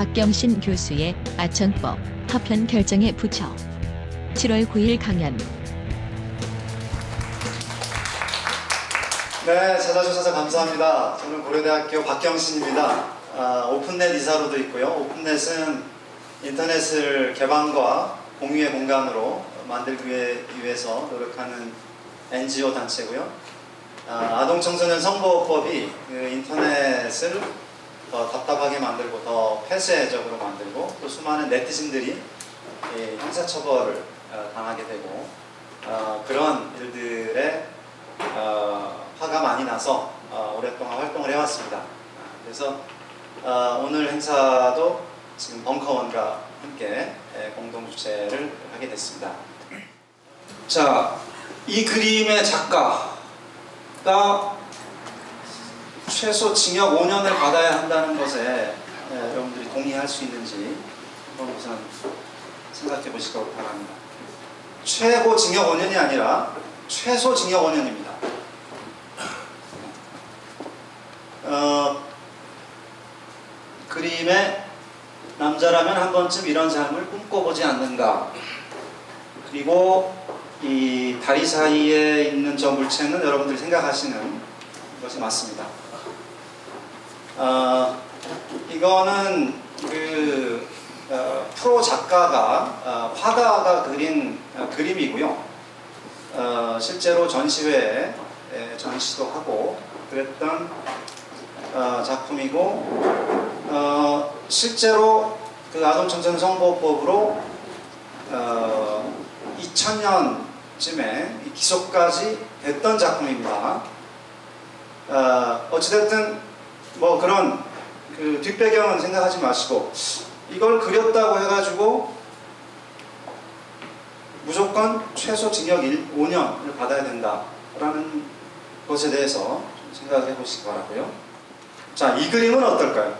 박경신 교수의 아천법 파편 결정에 붙여 7월 9일 강연. 네, 찾아주셔서 감사합니다. 저는 고려대학교 박경신입니다. 아, 오픈넷 이사로도 있고요. 오픈넷은 인터넷을 개방과 공유의 공간으로 만들기 위해- 위해서 노력하는 NGO 단체고요. 아, 동 청소년 성보호법이 그 인터넷을 더 답답하게 만들고 더 폐쇄적으로 만들고 또 수많은 네티즌들이 이 형사처벌을 어, 당하게 되고 어, 그런 일들에 어, 화가 많이 나서 어, 오랫동안 활동을 해왔습니다. 아, 그래서 어, 오늘 행사도 지금 벙커원과 함께 예, 공동 주최를 하게 됐습니다. 자, 이 그림의 작가가 최소 징역 5년을 받아야 한다는 것에 예, 여러분들이 동의할 수 있는지 한번 우선 생각해 보시기 바랍니다. 최고 징역 5년이 아니라 최소 징역 5년입니다. 어, 그림의 남자라면 한 번쯤 이런 삶을 꿈꿔보지 않는가. 그리고 이 다리 사이에 있는 저 물체는 여러분들이 생각하시는 것이 맞습니다. 어, 이거는 그 어, 프로 작가가 어, 화가가 그린 어, 그림이고요. 어, 실제로 전시회에 에, 전시도 하고 그랬던 어, 작품이고 어, 실제로 그 아동청소년 성보호법으로 어, 2000년쯤에 기소까지 됐던 작품입니다. 어, 어찌됐든 뭐 그런 그 뒷배경은 생각하지 마시고 이걸 그렸다고 해가지고 무조건 최소 징역 1, 5년을 받아야 된다라는 것에 대해서 좀 생각해 보시기 바라고요. 자, 이 그림은 어떨까요?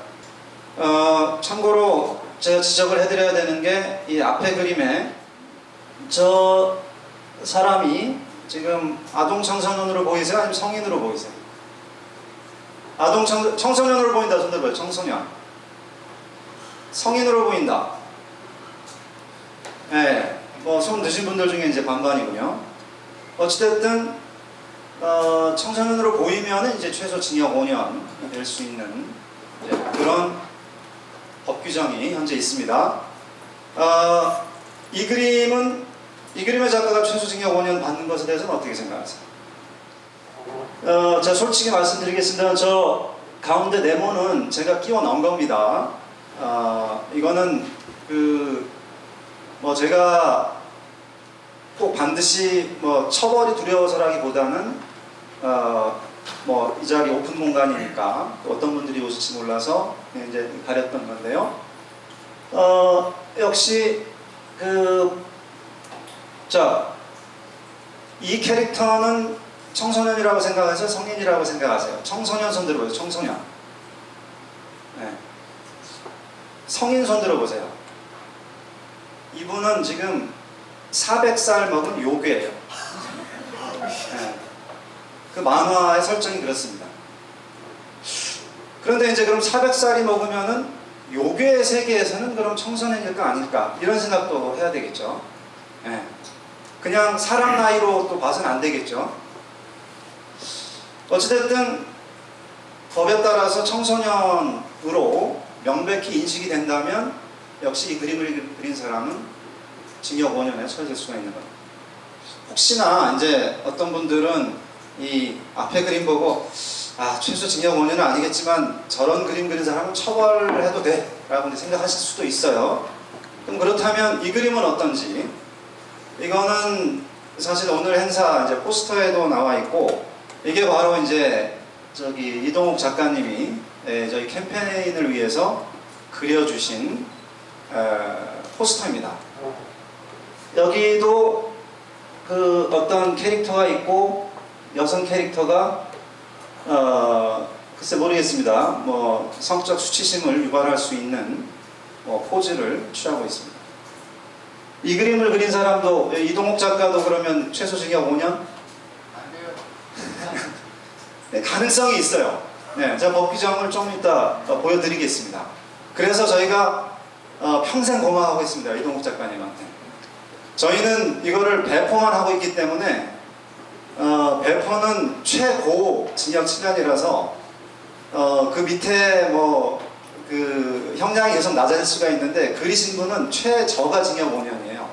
어, 참고로 제가 지적을 해드려야 되는 게 이 앞에 그림에 저 사람이 지금 아동 청소년으로 보이세요? 아니면 성인으로 보이세요? 아동 청, 청소년으로 보인다 손 들어봐요. 청소년. 성인으로 보인다. 예, 네, 뭐손 드신 분들 중에 이제 반반이군요. 어찌됐든 어, 청소년으로 보이면 이제 최소 징역 5년 될 수 있는 그런 법 규정이 현재 있습니다. 어, 이 그림은 이 그림의 작가가 최소 징역 5년 받는 것에 대해서는 어떻게 생각하세요? 어, 제가 솔직히 말씀드리겠습니다. 저 가운데 네모는 제가 끼워 넣은 겁니다. 어, 이거는 그 뭐 제가 꼭 반드시 뭐 처벌이 두려워서라기보다는 어, 뭐 이 자리 오픈 공간이니까 또 어떤 분들이 오실지 몰라서 이제 가렸던 건데요. 어, 역시 그 자, 이 캐릭터는 청소년이라고 생각하세요? 성인이라고 생각하세요? 청소년 손 들어보세요. 청소년. 네. 성인 손 들어보세요. 이분은 지금 400살 먹은 요괴예요. 네. 그 만화의 설정이 그렇습니다. 그런데 이제 그럼 400살이 먹으면은 요괴의 세계에서는 그럼 청소년일까 아닐까 이런 생각도 해야 되겠죠. 예. 그냥 사람 나이로 또 봐서는 안 되겠죠. 어찌됐든 법에 따라서 청소년으로 명백히 인식이 된다면 역시 이 그림을 그린 사람은 징역 5년에 처해질 수가 있는 겁니다. 혹시나 이제 어떤 분들은 이 앞에 그림 보고 아 최소 징역 5년은 아니겠지만 저런 그림 그린 사람은 처벌해도 돼 라고 생각하실 수도 있어요. 그럼 그렇다면 이 그림은 어떤지 이거는 사실 오늘 행사 이제 포스터에도 나와 있고 이게 바로 이제 저기 이동욱 작가님이 예, 저희 캠페인을 위해서 그려주신 에, 포스터입니다. 여기도 그 어떤 캐릭터가 있고 여성 캐릭터가 어 글쎄 모르겠습니다. 뭐 성적 수치심을 유발할 수 있는 뭐 포즈를 취하고 있습니다. 이 그림을 그린 사람도 예, 이동욱 작가도 그러면 최소 징역 5년? 네, 가능성이 있어요. 네, 제가 법 규정을 좀 이따 어, 보여드리겠습니다. 그래서 저희가 어, 평생 고마워하고 있습니다. 이동욱 작가님한테. 저희는 이거를 배포만 하고 있기 때문에 어, 배포는 최고 징역 7년이라서 어, 그 밑에 뭐 그 형량이 계속 낮아질 수가 있는데 그리신 분은 최저가 징역 5년이에요.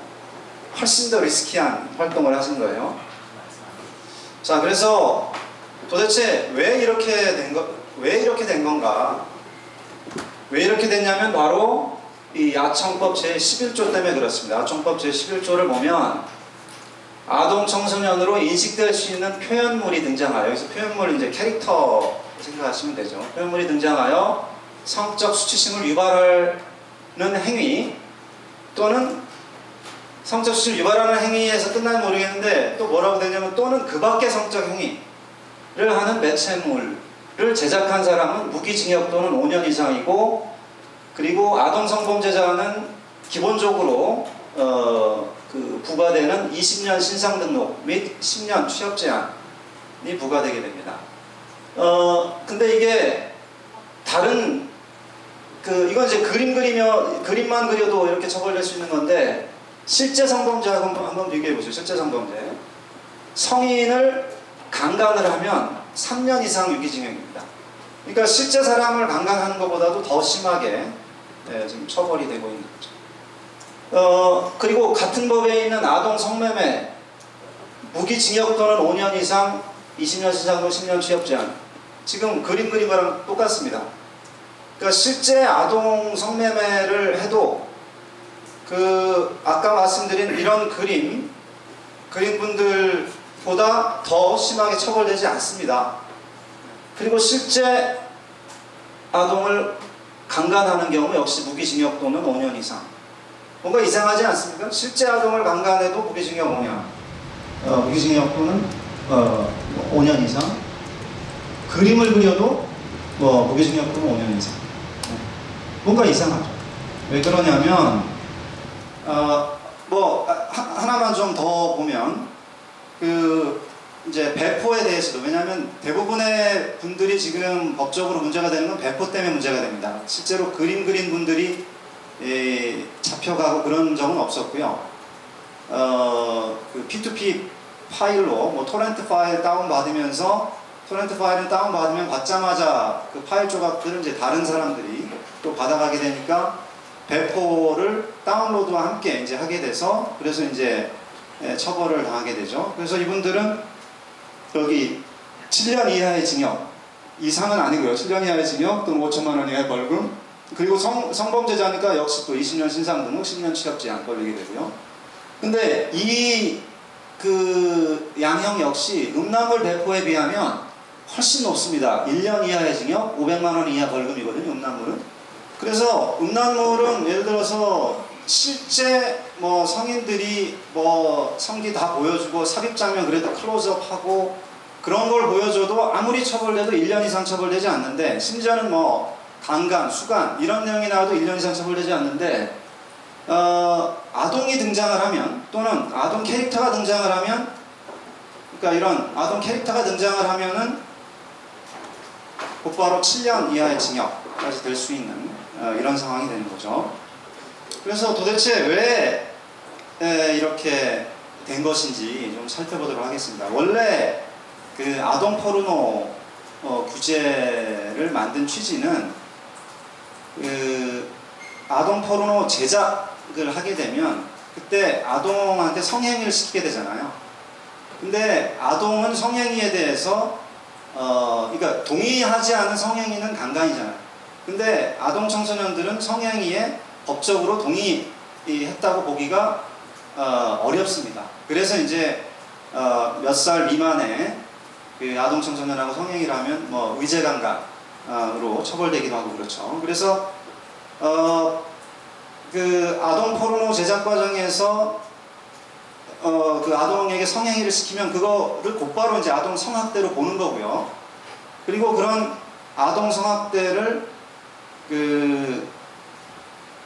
훨씬 더 리스키한 활동을 하신 거예요. 자, 그래서 도대체 왜 이렇게 된 거, 왜 이렇게 된 건가? 왜 이렇게 됐냐면 바로 이 야청법 제11조 때문에 그렇습니다. 야청법 제11조를 보면 아동 청소년으로 인식될 수 있는 표현물이 등장하여 여기서 표현물 이제 캐릭터 생각하시면 되죠. 표현물이 등장하여 성적 수치심을 유발하는 행위 또는 성적 수치심을 유발하는 행위에서 끝나면 모르겠는데 또 뭐라고 되냐면 또는 그 밖의 성적 행위를 하는 매체물을 제작한 사람은 무기징역 또는 5년 이상이고 그리고 아동 성범죄자는 기본적으로 어, 그 부과되는 20년 신상 등록 및 10년 취업 제한이 부과되게 됩니다. 어 근데 이게 다른 그 이건 이제 그림 그리며 그림만 그려도 이렇게 처벌될 수 있는 건데 실제 성범죄하고 한번, 한번 비교해 보세요. 실제 성범죄 성인을 강간을 하면 3년 이상 유기징역입니다. 그러니까 실제 사람을 강간하는 것보다도 더 심하게 네, 지금 처벌이 되고 있는 거죠. 어, 그리고 같은 법에 있는 아동 성매매 무기징역 또는 5년 이상 20년 시상도 10년 취업 제한 지금 그림 그린 거랑 똑같습니다. 그러니까 실제 아동 성매매를 해도 그 아까 말씀드린 이런 그림 그린 분들 보다 더 심하게 처벌되지 않습니다. 그리고 실제 아동을 강간하는 경우 역시 무기징역 또는 5년 이상. 뭔가 이상하지 않습니까? 실제 아동을 강간해도 무기징역 5년, 어, 무기징역 또는 어, 5년 이상. 그림을 그려도 뭐 무기징역 또는 5년 이상. 뭔가 이상하죠. 왜 그러냐면 어, 뭐 하, 하나만 좀 더 보면 그 이제 배포에 대해서도 왜냐하면 대부분의 분들이 지금 법적으로 문제가 되는 건 배포 때문에 문제가 됩니다. 실제로 그림 그린 분들이 예, 잡혀가고 그런 적은 없었고요. 어, 그 P2P 파일로 뭐 토렌트 파일 다운 받으면서 토렌트 파일을 다운 받으면 받자마자 그 파일 조각들을 이제 다른 사람들이 또 받아가게 되니까 배포를 다운로드와 함께 이제 하게 돼서 그래서 이제 예, 처벌을 당하게 되죠. 그래서 이분들은 여기 7년 이하의 징역 이상은 아니고요. 7년 이하의 징역 또는 5천만 원 이하의 벌금 그리고 성, 성범죄자니까 역시 또 20년 신상 등록 10년 취업 제한 걸리게 되고요. 근데 이 그 양형 역시 음란물 배포에 비하면 훨씬 높습니다. 1년 이하의 징역, 500만 원 이하 벌금이거든요. 음란물은. 그래서 음란물은 예를 들어서 실제 뭐 성인들이 뭐 성기 다 보여주고 삽입 장면 그래도 클로즈업하고 그런 걸 보여줘도 아무리 처벌돼도 1년 이상 처벌되지 않는데 심지어는 뭐 강간, 수간 이런 내용이 나와도 1년 이상 처벌되지 않는데 어, 아동이 등장을 하면 또는 아동 캐릭터가 등장을 하면 그러니까 이런 아동 캐릭터가 등장을 하면은 곧바로 7년 이하의 징역까지 될 수 있는 어, 이런 상황이 되는 거죠. 그래서 도대체 왜 에, 이렇게 된 것인지 좀 살펴보도록 하겠습니다. 원래 그 아동 포르노 어, 규제를 만든 취지는 그 아동 포르노 제작을 하게 되면 그때 아동한테 성행위를 시키게 되잖아요. 근데 아동은 성행위에 대해서 어, 그러니까 동의하지 않은 성행위는 강간이잖아요. 근데 아동 청소년들은 성행위에 법적으로 동의했다고 보기가 어, 어렵습니다. 그래서 이제 어, 몇 살 미만의 그 아동 청소년하고 성행위를 하면 뭐 의제 강간으로 처벌되기도 하고 그렇죠. 그래서 어, 그 아동 포르노 제작 과정에서 어, 그 아동에게 성행위를 시키면 그거를 곧바로 이제 아동 성학대로 보는 거고요. 그리고 그런 아동 성학대를 그,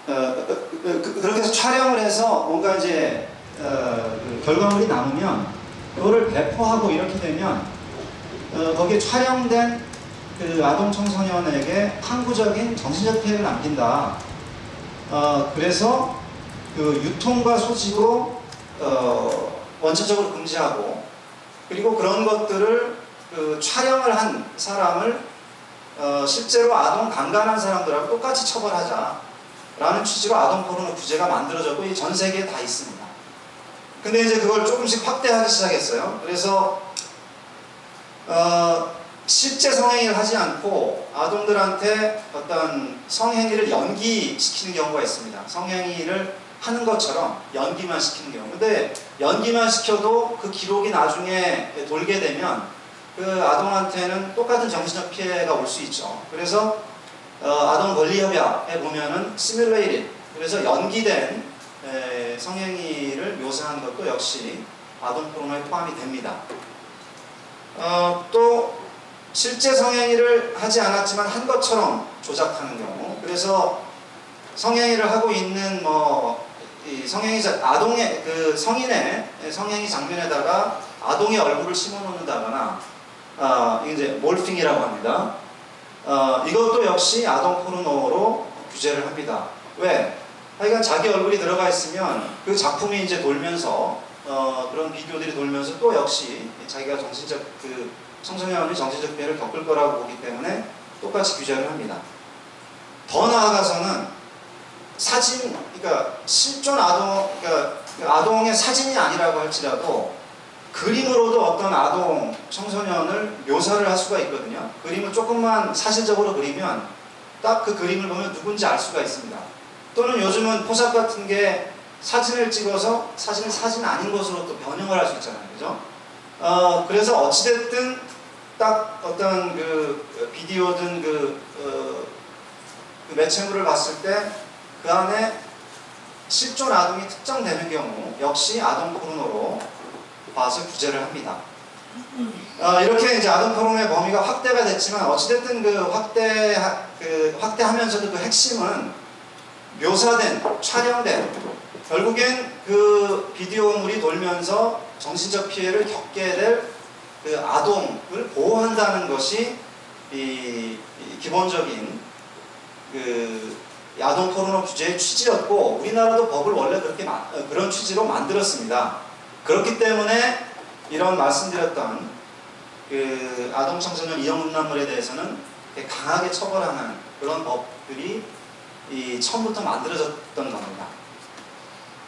그, 그렇게 해서 촬영을 해서 뭔가 이제 어, 그 결과물이 남으면 그거를 배포하고 이렇게 되면 어, 거기에 촬영된 그 아동 청소년에게 항구적인 정신적 피해를 남긴다. 어, 그래서 그 유통과 소지로 어, 원천적으로 금지하고 그리고 그런 것들을 그 촬영을 한 사람을 어, 실제로 아동 강간한 사람들하고 똑같이 처벌하자 라는 취지로 아동 포르노 규제가 만들어졌고 이전 세계에 다 있습니다. 근데 이제 그걸 조금씩 확대하기 시작했어요. 그래서 어, 실제 성행위를 하지 않고 아동들한테 어떤 성행위를 연기시키는 경우가 있습니다. 성행위를 하는 것처럼 연기만 시키는 경우. 근데 연기만 시켜도 그 기록이 나중에 돌게 되면 그 아동한테는 똑같은 정신적 피해가 올 수 있죠. 그래서 어, 아동 권리 협약에 보면은 시뮬레이ted 그래서 연기된 에, 성행위를 묘사한 것도 역시 아동 포르노에 포함이 됩니다. 어, 또 실제 성행위를 하지 않았지만 한 것처럼 조작하는 경우. 그래서 성행위를 하고 있는 뭐 성행위 아동의 그 성인의 성행위 장면에다가 아동의 얼굴을 심어놓는다거나 어, 이제 몰핑이라고 합니다. 어, 이것도 역시 아동 포르노로 규제를 합니다. 왜? 하여간 자기 얼굴이 들어가 있으면 그 작품이 이제 돌면서 어, 그런 비디오들이 돌면서 또 역시 자기가 정신적 그 청소년이 정신적 피해를 겪을 거라고 보기 때문에 똑같이 규제를 합니다. 더 나아가서는 사진, 그러니까 실존 아동, 그러니까 아동의 사진이 아니라고 할지라도 그림으로도 어떤 아동 청소년을 묘사를 할 수가 있거든요. 그림을 조금만 사실적으로 그리면 딱 그 그림을 보면 누군지 알 수가 있습니다. 또는 요즘은 포샵 같은 게 사진을 찍어서 사진을 사진 아닌 것으로 또 변형을 할 수 있잖아요. 그죠? 어, 그래서 어찌됐든 딱 어떤 그 비디오든 그, 어, 그 매체물을 봤을 때 그 안에 실존 아동이 특정되는 경우 역시 아동 포르노로 봐서 규제를 합니다. 어, 이렇게 이제 아동 포르노의 범위가 확대가 됐지만 어찌됐든 그 확대 그 확대하면서도 그 핵심은 묘사된 촬영된 결국엔 그 비디오물이 돌면서 정신적 피해를 겪게 될 그 아동을 보호한다는 것이 이, 이 기본적인 그 아동 포르노 규제의 취지였고 우리나라도 법을 원래 그렇게 마, 그런 취지로 만들었습니다. 그렇기 때문에 이런 말씀드렸던 그 아동 청소년 이용 음란물에 대해서는 강하게 처벌하는 그런 법들이 이 처음부터 만들어졌던 겁니다.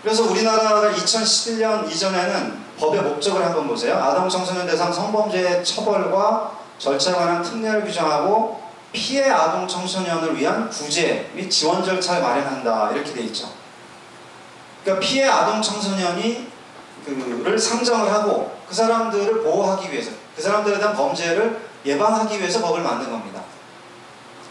그래서 우리나라가 2011년 이전에는 법의 목적을 한번 보세요. 아동 청소년 대상 성범죄 처벌과 절차에 관한 특례를 규정하고 피해 아동 청소년을 위한 구제 및 지원 절차를 마련한다 이렇게 돼 있죠. 그러니까 피해 아동 청소년이 그를 상정을 하고 그 사람들을 보호하기 위해서 그 사람들에 대한 범죄를 예방하기 위해서 법을 만든 겁니다.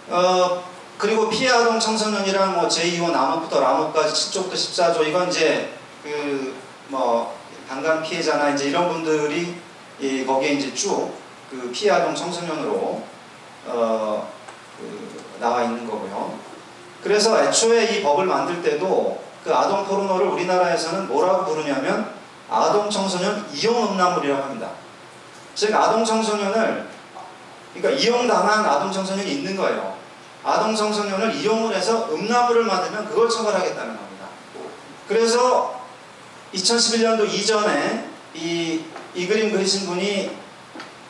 어, 그리고 피해 아동 청소년이랑 뭐 제2호 남업부터 람업까지 7조부터 14조 이건 이제 그 뭐 강간 피해자나 이제 이런 분들이 이 거기에 이제 쭉 그 피해 아동 청소년으로 어, 그 나와 있는 거고요. 그래서 애초에 이 법을 만들 때도 그 아동 포르노를 우리나라에서는 뭐라고 부르냐면 아동 청소년 이용 음란물이라고 합니다. 즉 아동 청소년을 그러니까 이용당한 아동 청소년이 있는 거예요. 아동 청소년을 이용을 해서 음란물을 만들면 그걸 처벌하겠다는 겁니다. 그래서 2011년도 이전에 이, 이 그림 그리신 분이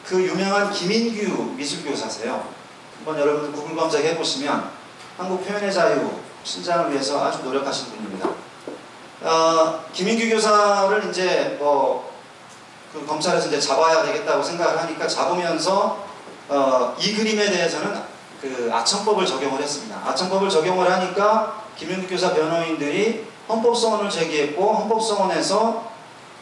그 유명한 김인규 미술교사세요. 한번 여러분들 구글 검색해 보시면 한국 표현의 자유 신장을 위해서 아주 노력하신 분입니다. 어, 김인규 교사를 이제 뭐 그 검찰에서 이제 잡아야 되겠다고 생각을 하니까 잡으면서 어, 이 그림에 대해서는 그 아청법을 적용을 했습니다. 아청법을 적용을 하니까 김인규 교사 변호인들이 헌법소원을 제기했고 헌법소원에서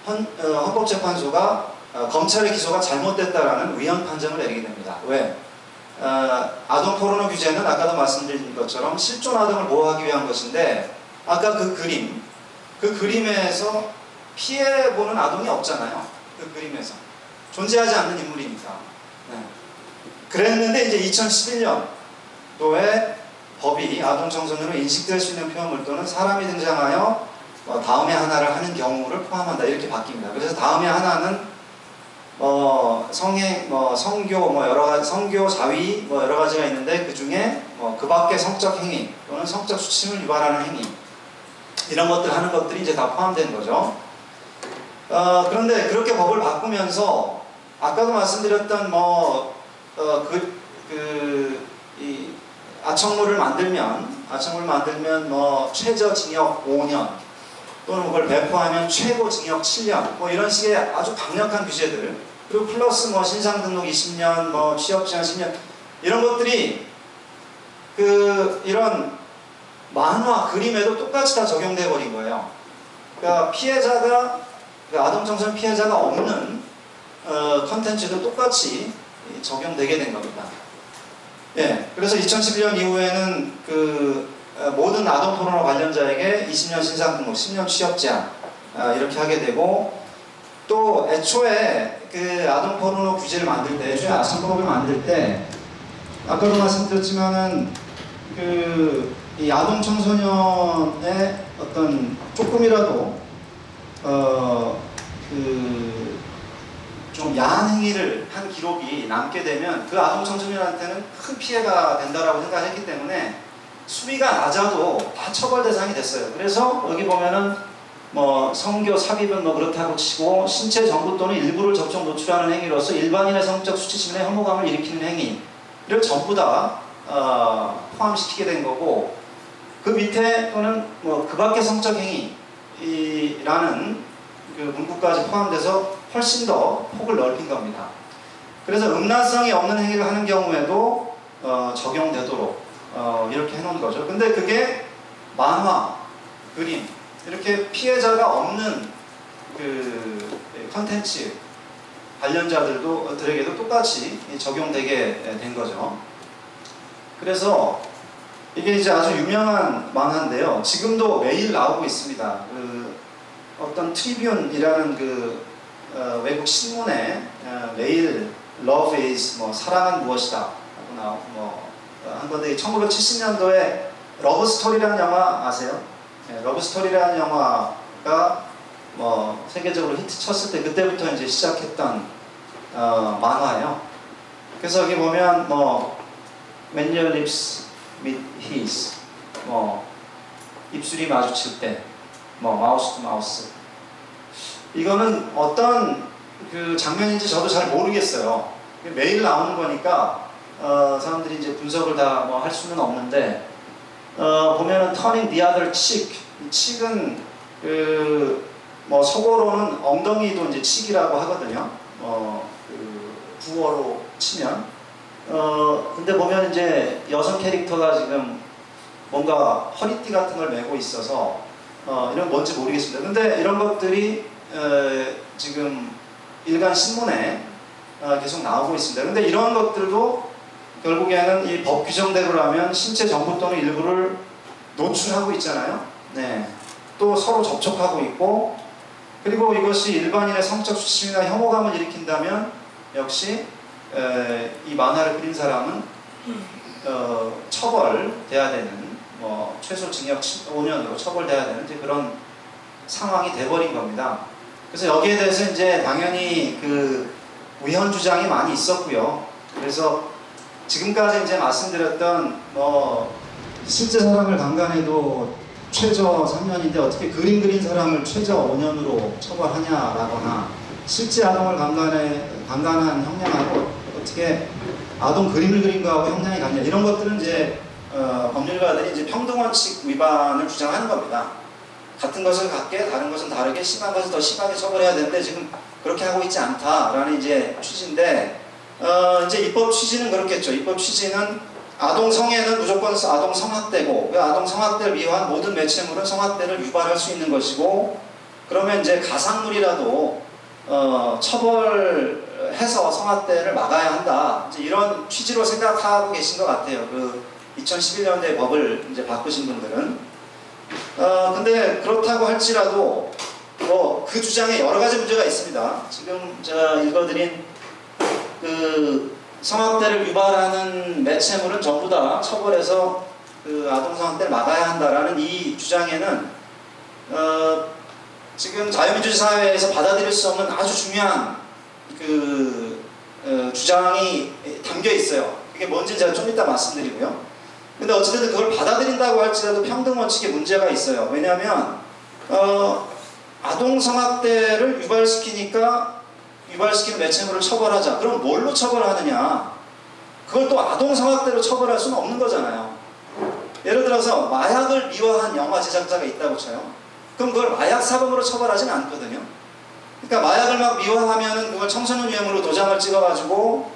헌, 어, 헌법재판소가 어, 검찰의 기소가 잘못됐다라는 위헌 판정을 내리게 됩니다. 왜? 어, 아동 포르노 규제는 아까도 말씀드린 것처럼 실존 아동을 보호하기 위한 것인데 아까 그 그림 그 그림에서 피해보는 아동이 없잖아요. 그 그림에서 존재하지 않는 인물이니까. 네. 그랬는데 이제 2011년도에 법이 아동 청소년으로 인식될 수 있는 표현물 또는 사람이 등장하여 어, 다음에 하나를 하는 경우를 포함한다 이렇게 바뀝니다. 그래서 다음에 하나는 어, 성행, 뭐 성교, 뭐 여러 가지 성교, 자위, 뭐 여러 가지가 있는데 그 중에 뭐 그밖의 성적 행위 또는 성적 수침을 유발하는 행위 이런 것들 하는 것들이 이제 다 포함된 거죠. 어, 그런데 그렇게 법을 바꾸면서 아까도 말씀드렸던 뭐 어, 그, 그, 이 아청물을 만들면 아청물 만들면 뭐 최저 징역 5년 또는 그걸 배포하면 최고 징역 7년 뭐 이런 식의 아주 강력한 규제들 그리고 플러스 뭐 신상 등록 20년 뭐 취업 제한 10년 이런 것들이 그 이런 만화 그림에도 똑같이 다 적용돼 버린 거예요. 그러니까 피해자가 그 아동 청소년 피해자가 없는 어, 컨텐츠도 똑같이 적용되게 된 겁니다. 예, 그래서 2011년 이후에는 그 어, 모든 아동 포르노 관련자에게 20년 신상 등록, 10년 취업 제한 아, 이렇게 하게 되고 또 애초에 그 아동 포르노 규제를 만들 때, 애초에 아청법을 만들 때 아까도 말씀드렸지만은 그 이 아동 청소년의 어떤 조금이라도 어 그 좀 야한 행위를 한 기록이 남게 되면 그 아동 청소년한테는 큰 피해가 된다라고 생각했기 때문에 수위가 낮아도 다 처벌 대상이 됐어요. 그래서 여기 보면은 뭐 성교 삽입은 뭐 그렇다고 치고 신체 전부 또는 일부를 접촉 노출하는 행위로서 일반인의 성적 수치심에 혐오감을 일으키는 행위를 전부 다 어, 포함시키게 된 거고 그 밑에 또는 뭐 그 밖의 성적 행위라는 그 문구까지 포함돼서 훨씬 더 폭을 넓힌 겁니다. 그래서 음란성이 없는 행위를 하는 경우에도 어, 적용되도록 어, 이렇게 해놓은 거죠. 근데 그게 만화, 그림 이렇게 피해자가 없는 그 컨텐츠 관련자들도 들에게도 똑같이 적용되게 된 거죠. 그래서 이게 이제 아주 유명한 만화인데요. 지금도 매일 나오고 있습니다. 그 어떤 트리뷴이라는 그 어, 외국 신문에 어, 매일 Love is 뭐 사랑은 무엇이다 하고 나오고 뭐 한 건데 1970년도에 러브 스토리라는 영화 아세요? 네, 러브 스토리라는 영화가 뭐 세계적으로 히트 쳤을 때 그때부터 이제 시작했던 어, 만화예요. 그래서 여기 보면 뭐 When your lips meet his 뭐 입술이 마주칠 때 뭐 mouth to mouth 이거는 어떤 그 장면인지 저도 잘 모르겠어요. 매일 나오는 거니까 어, 사람들이 이제 분석을 다 뭐 할 수는 없는데 어, 보면은 turning the other cheek 이 cheek은 그뭐 속어로는 엉덩이도 이제 cheek이라고 하거든요. 어 그 부어로 치면 어 근데 보면 이제 여성 캐릭터가 지금 뭔가 허리띠 같은 걸 메고 있어서 어 이런 뭔지 모르겠습니다. 근데 이런 것들이 어, 지금 일간 신문에 어, 계속 나오고 있습니다. 근데 이런 것들도 결국에는 이 법 규정대로라면 신체 전부 또는 일부를 노출하고 있잖아요. 네. 또 서로 접촉하고 있고 그리고 이것이 일반인의 성적 수치나 혐오감을 일으킨다면 역시 에, 이 만화를 그린 사람은 어, 처벌돼야 되는 뭐 최소 징역 5년으로 처벌돼야 되는 이제 그런 상황이 돼버린 겁니다. 그래서 여기에 대해서 이제 당연히 그 위헌 주장이 많이 있었고요. 그래서 지금까지 이제 말씀드렸던 뭐 실제 사람을 강간해도 최저 3년인데 어떻게 그림 그린 사람을 최저 5년으로 처벌하냐라거나 실제 아동을 강간해 강간한 형량하고 어떻게 아동 그림을 그린 거하고 형량이 같냐 이런 것들은 이제 어, 법률가들이 이제 평등원칙 위반을 주장하는 겁니다. 같은 것을 같게 다른 것은 다르게 심한 것을 더 심하게 처벌해야 되는데 지금 그렇게 하고 있지 않다라는 이제 취지인데 어, 이제 입법 취지는 그렇겠죠. 입법 취지는 아동 성애는 무조건 아동 성학대고 그 아동 성학대를 미화한 모든 매체물은 성학대를 유발할 수 있는 것이고 그러면 이제 가상물이라도 어, 처벌 해서 성학대를 막아야 한다. 이런 취지로 생각하고 계신 것 같아요. 그 2011년대 법을 이제 바꾸신 분들은. 어, 근데 그렇다고 할지라도 뭐 그 주장에 여러 가지 문제가 있습니다. 지금 제가 읽어드린 그 성학대를 유발하는 매체물은 전부 다 처벌해서 그 아동 성학대를 막아야 한다라는 이 주장에는 어, 지금 자유민주주의 사회에서 받아들일 수 없는 아주 중요한 그 어, 주장이 담겨 있어요. 그게 뭔지 제가 좀 이따 말씀드리고요. 근데 어쨌든 그걸 받아들인다고 할지라도 평등 원칙에 문제가 있어요. 왜냐하면 어, 아동 성학대를 유발시키니까 유발시키는 매체물을 처벌하자. 그럼 뭘로 처벌하느냐? 그걸 또 아동 성학대로 처벌할 수는 없는 거잖아요. 예를 들어서 마약을 미화한 영화 제작자가 있다고 쳐요. 그럼 그걸 마약 사범으로 처벌하지는 않거든요. 그러니까 마약을 막 미화하면은 그걸 청소년 유형으로 도장을 찍어가지고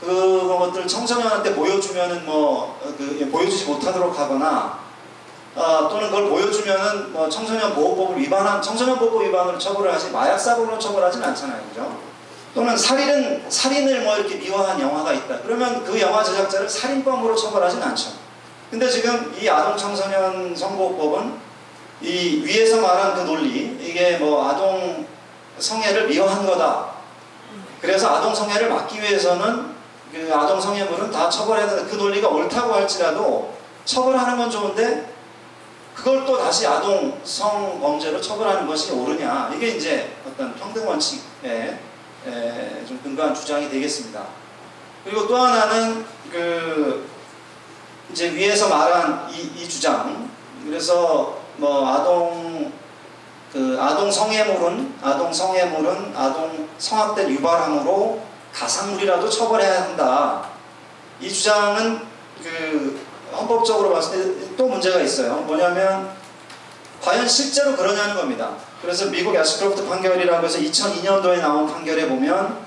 그것들 청소년한테 보여주면은 뭐 그 보여주지 못하도록 하거나 어, 또는 그걸 보여주면은 뭐 청소년 보호법을 위반한 청소년 보호법 위반으로 처벌을 하지 마약 사범으로 처벌하지는 않잖아요, 그죠? 또는 살인은 살인을 뭐 이렇게 미화한 영화가 있다. 그러면 그 영화 제작자를 살인범으로 처벌하지는 않죠. 근데 지금 이 아동 청소년 선고법은 이 위에서 말한 그 논리 이게 뭐 아동 성애를 미화한 거다. 그래서 아동 성애를 막기 위해서는 그 아동 성애물은 다 처벌해야 된다. 그 논리가 옳다고 할지라도 처벌하는 건 좋은데 그걸 또 다시 아동 성범죄로 처벌하는 것이 옳으냐. 이게 이제 어떤 평등 원칙에 좀 근거한 주장이 되겠습니다. 그리고 또 하나는 그 이제 위에서 말한 이, 이 주장. 그래서 뭐 아동 그 아동 성애물은 아동 성애물은 아동 성학대 유발함으로 가상물이라도 처벌해야 한다. 이 주장은 그 헌법적으로 봤을 때 또 문제가 있어요. 뭐냐면 과연 실제로 그러냐는 겁니다. 그래서 미국 야스크로프트 판결이라고 해서 2002년도에 나온 판결에 보면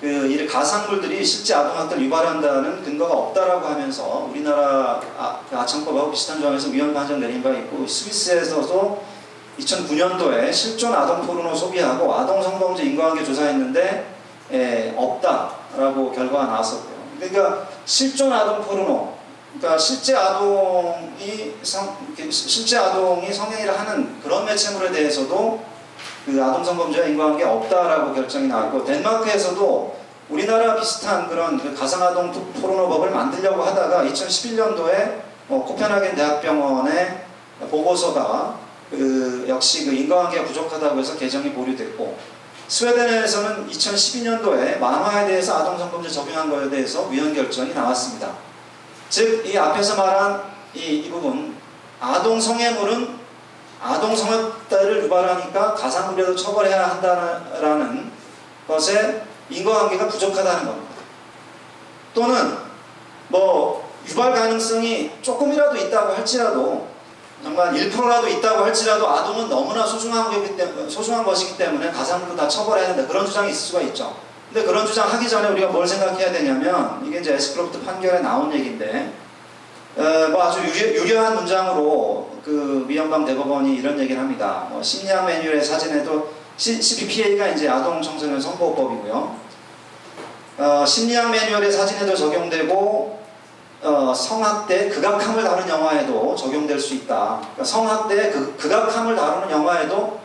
그 가상물들이 실제 아동학대를 유발한다는 근거가 없다라고 하면서 우리나라 아, 아청법하고 비슷한 조항에서 위헌 판정 내린 바 있고 스위스에서도 2009년도에 실존 아동 포르노 소비하고 아동 성범죄 인과관계 조사했는데 에, 없다라고 결과가 나왔었고요. 그러니까 실존 아동 포르노 그러니까 실제 아동이 성, 실제 아동이 성행위를 하는 그런 매체물에 대해서도 그 아동 성범죄와 인과관계 없다라고 결정이 나왔고 덴마크에서도 우리나라 비슷한 그런 그 가상 아동 포르노법을 만들려고 하다가 2011년도에 어, 코펜하겐 대학병원의 보고서가 그 역시 그 인과관계가 부족하다고 해서 개정이 보류됐고 스웨덴에서는 2012년도에 만화에 대해서 아동 성범죄 적용한 것에 대해서 위헌 결정이 나왔습니다. 즉, 이 앞에서 말한 이, 이 부분, 아동 성애물은 아동 성학대를 유발하니까 가상물에도 처벌해야 한다는 것에 인과관계가 부족하다는 겁니다. 또는 뭐 유발 가능성이 조금이라도 있다고 할지라도 정말 1%라도 있다고 할지라도 아동은 너무나 소중한 것이기 때문에, 소중한 것이기 때문에 가상물도 다 처벌해야 된다. 그런 주장이 있을 수가 있죠. 근데 그런 주장 하기 전에 우리가 뭘 생각해야 되냐면 이게 이제 에스크로프트 판결에 나온 얘기인데 어, 뭐 아주 유려, 한 문장으로 그 위헌방 대법원이 이런 얘기를 합니다. 뭐 심리학 매뉴얼의 사진에도 CPPA가 이제 아동 청소년 선고법이고요. 어, 심리학 매뉴얼의 사진에도 적용되고 어, 성학대 극악함을 다룬 영화에도 적용될 수 있다. 그러니까 성학대 그, 극악함을 다루는 영화에도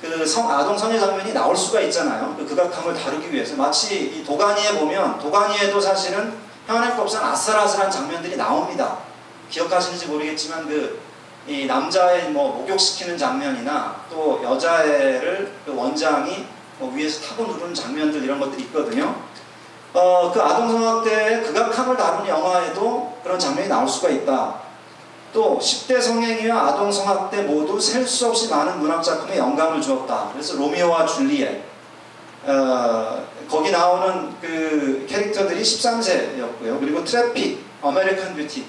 그 성, 아동 성애 장면이 나올 수가 있잖아요. 그 극악함을 다루기 위해서 마치 이 도가니에 보면 도가니에도 사실은 현행법상 아슬아슬한 장면들이 나옵니다. 기억하시는지 모르겠지만 그 이 남자의 뭐 목욕시키는 장면이나 또 여자애를 그 원장이 뭐 위에서 타고 누르는 장면들 이런 것들이 있거든요. 어, 그 아동성학대의 극악함을 다루는 영화에도 그런 장면이 나올 수가 있다. 또 10대 성행위와 아동성학대 모두 셀 수 없이 많은 문학작품에 영감을 주었다. 그래서 로미오와 줄리엣 어, 거기 나오는 그 캐릭터들이 13세였고요. 그리고 트래픽, 어메리칸 뷰티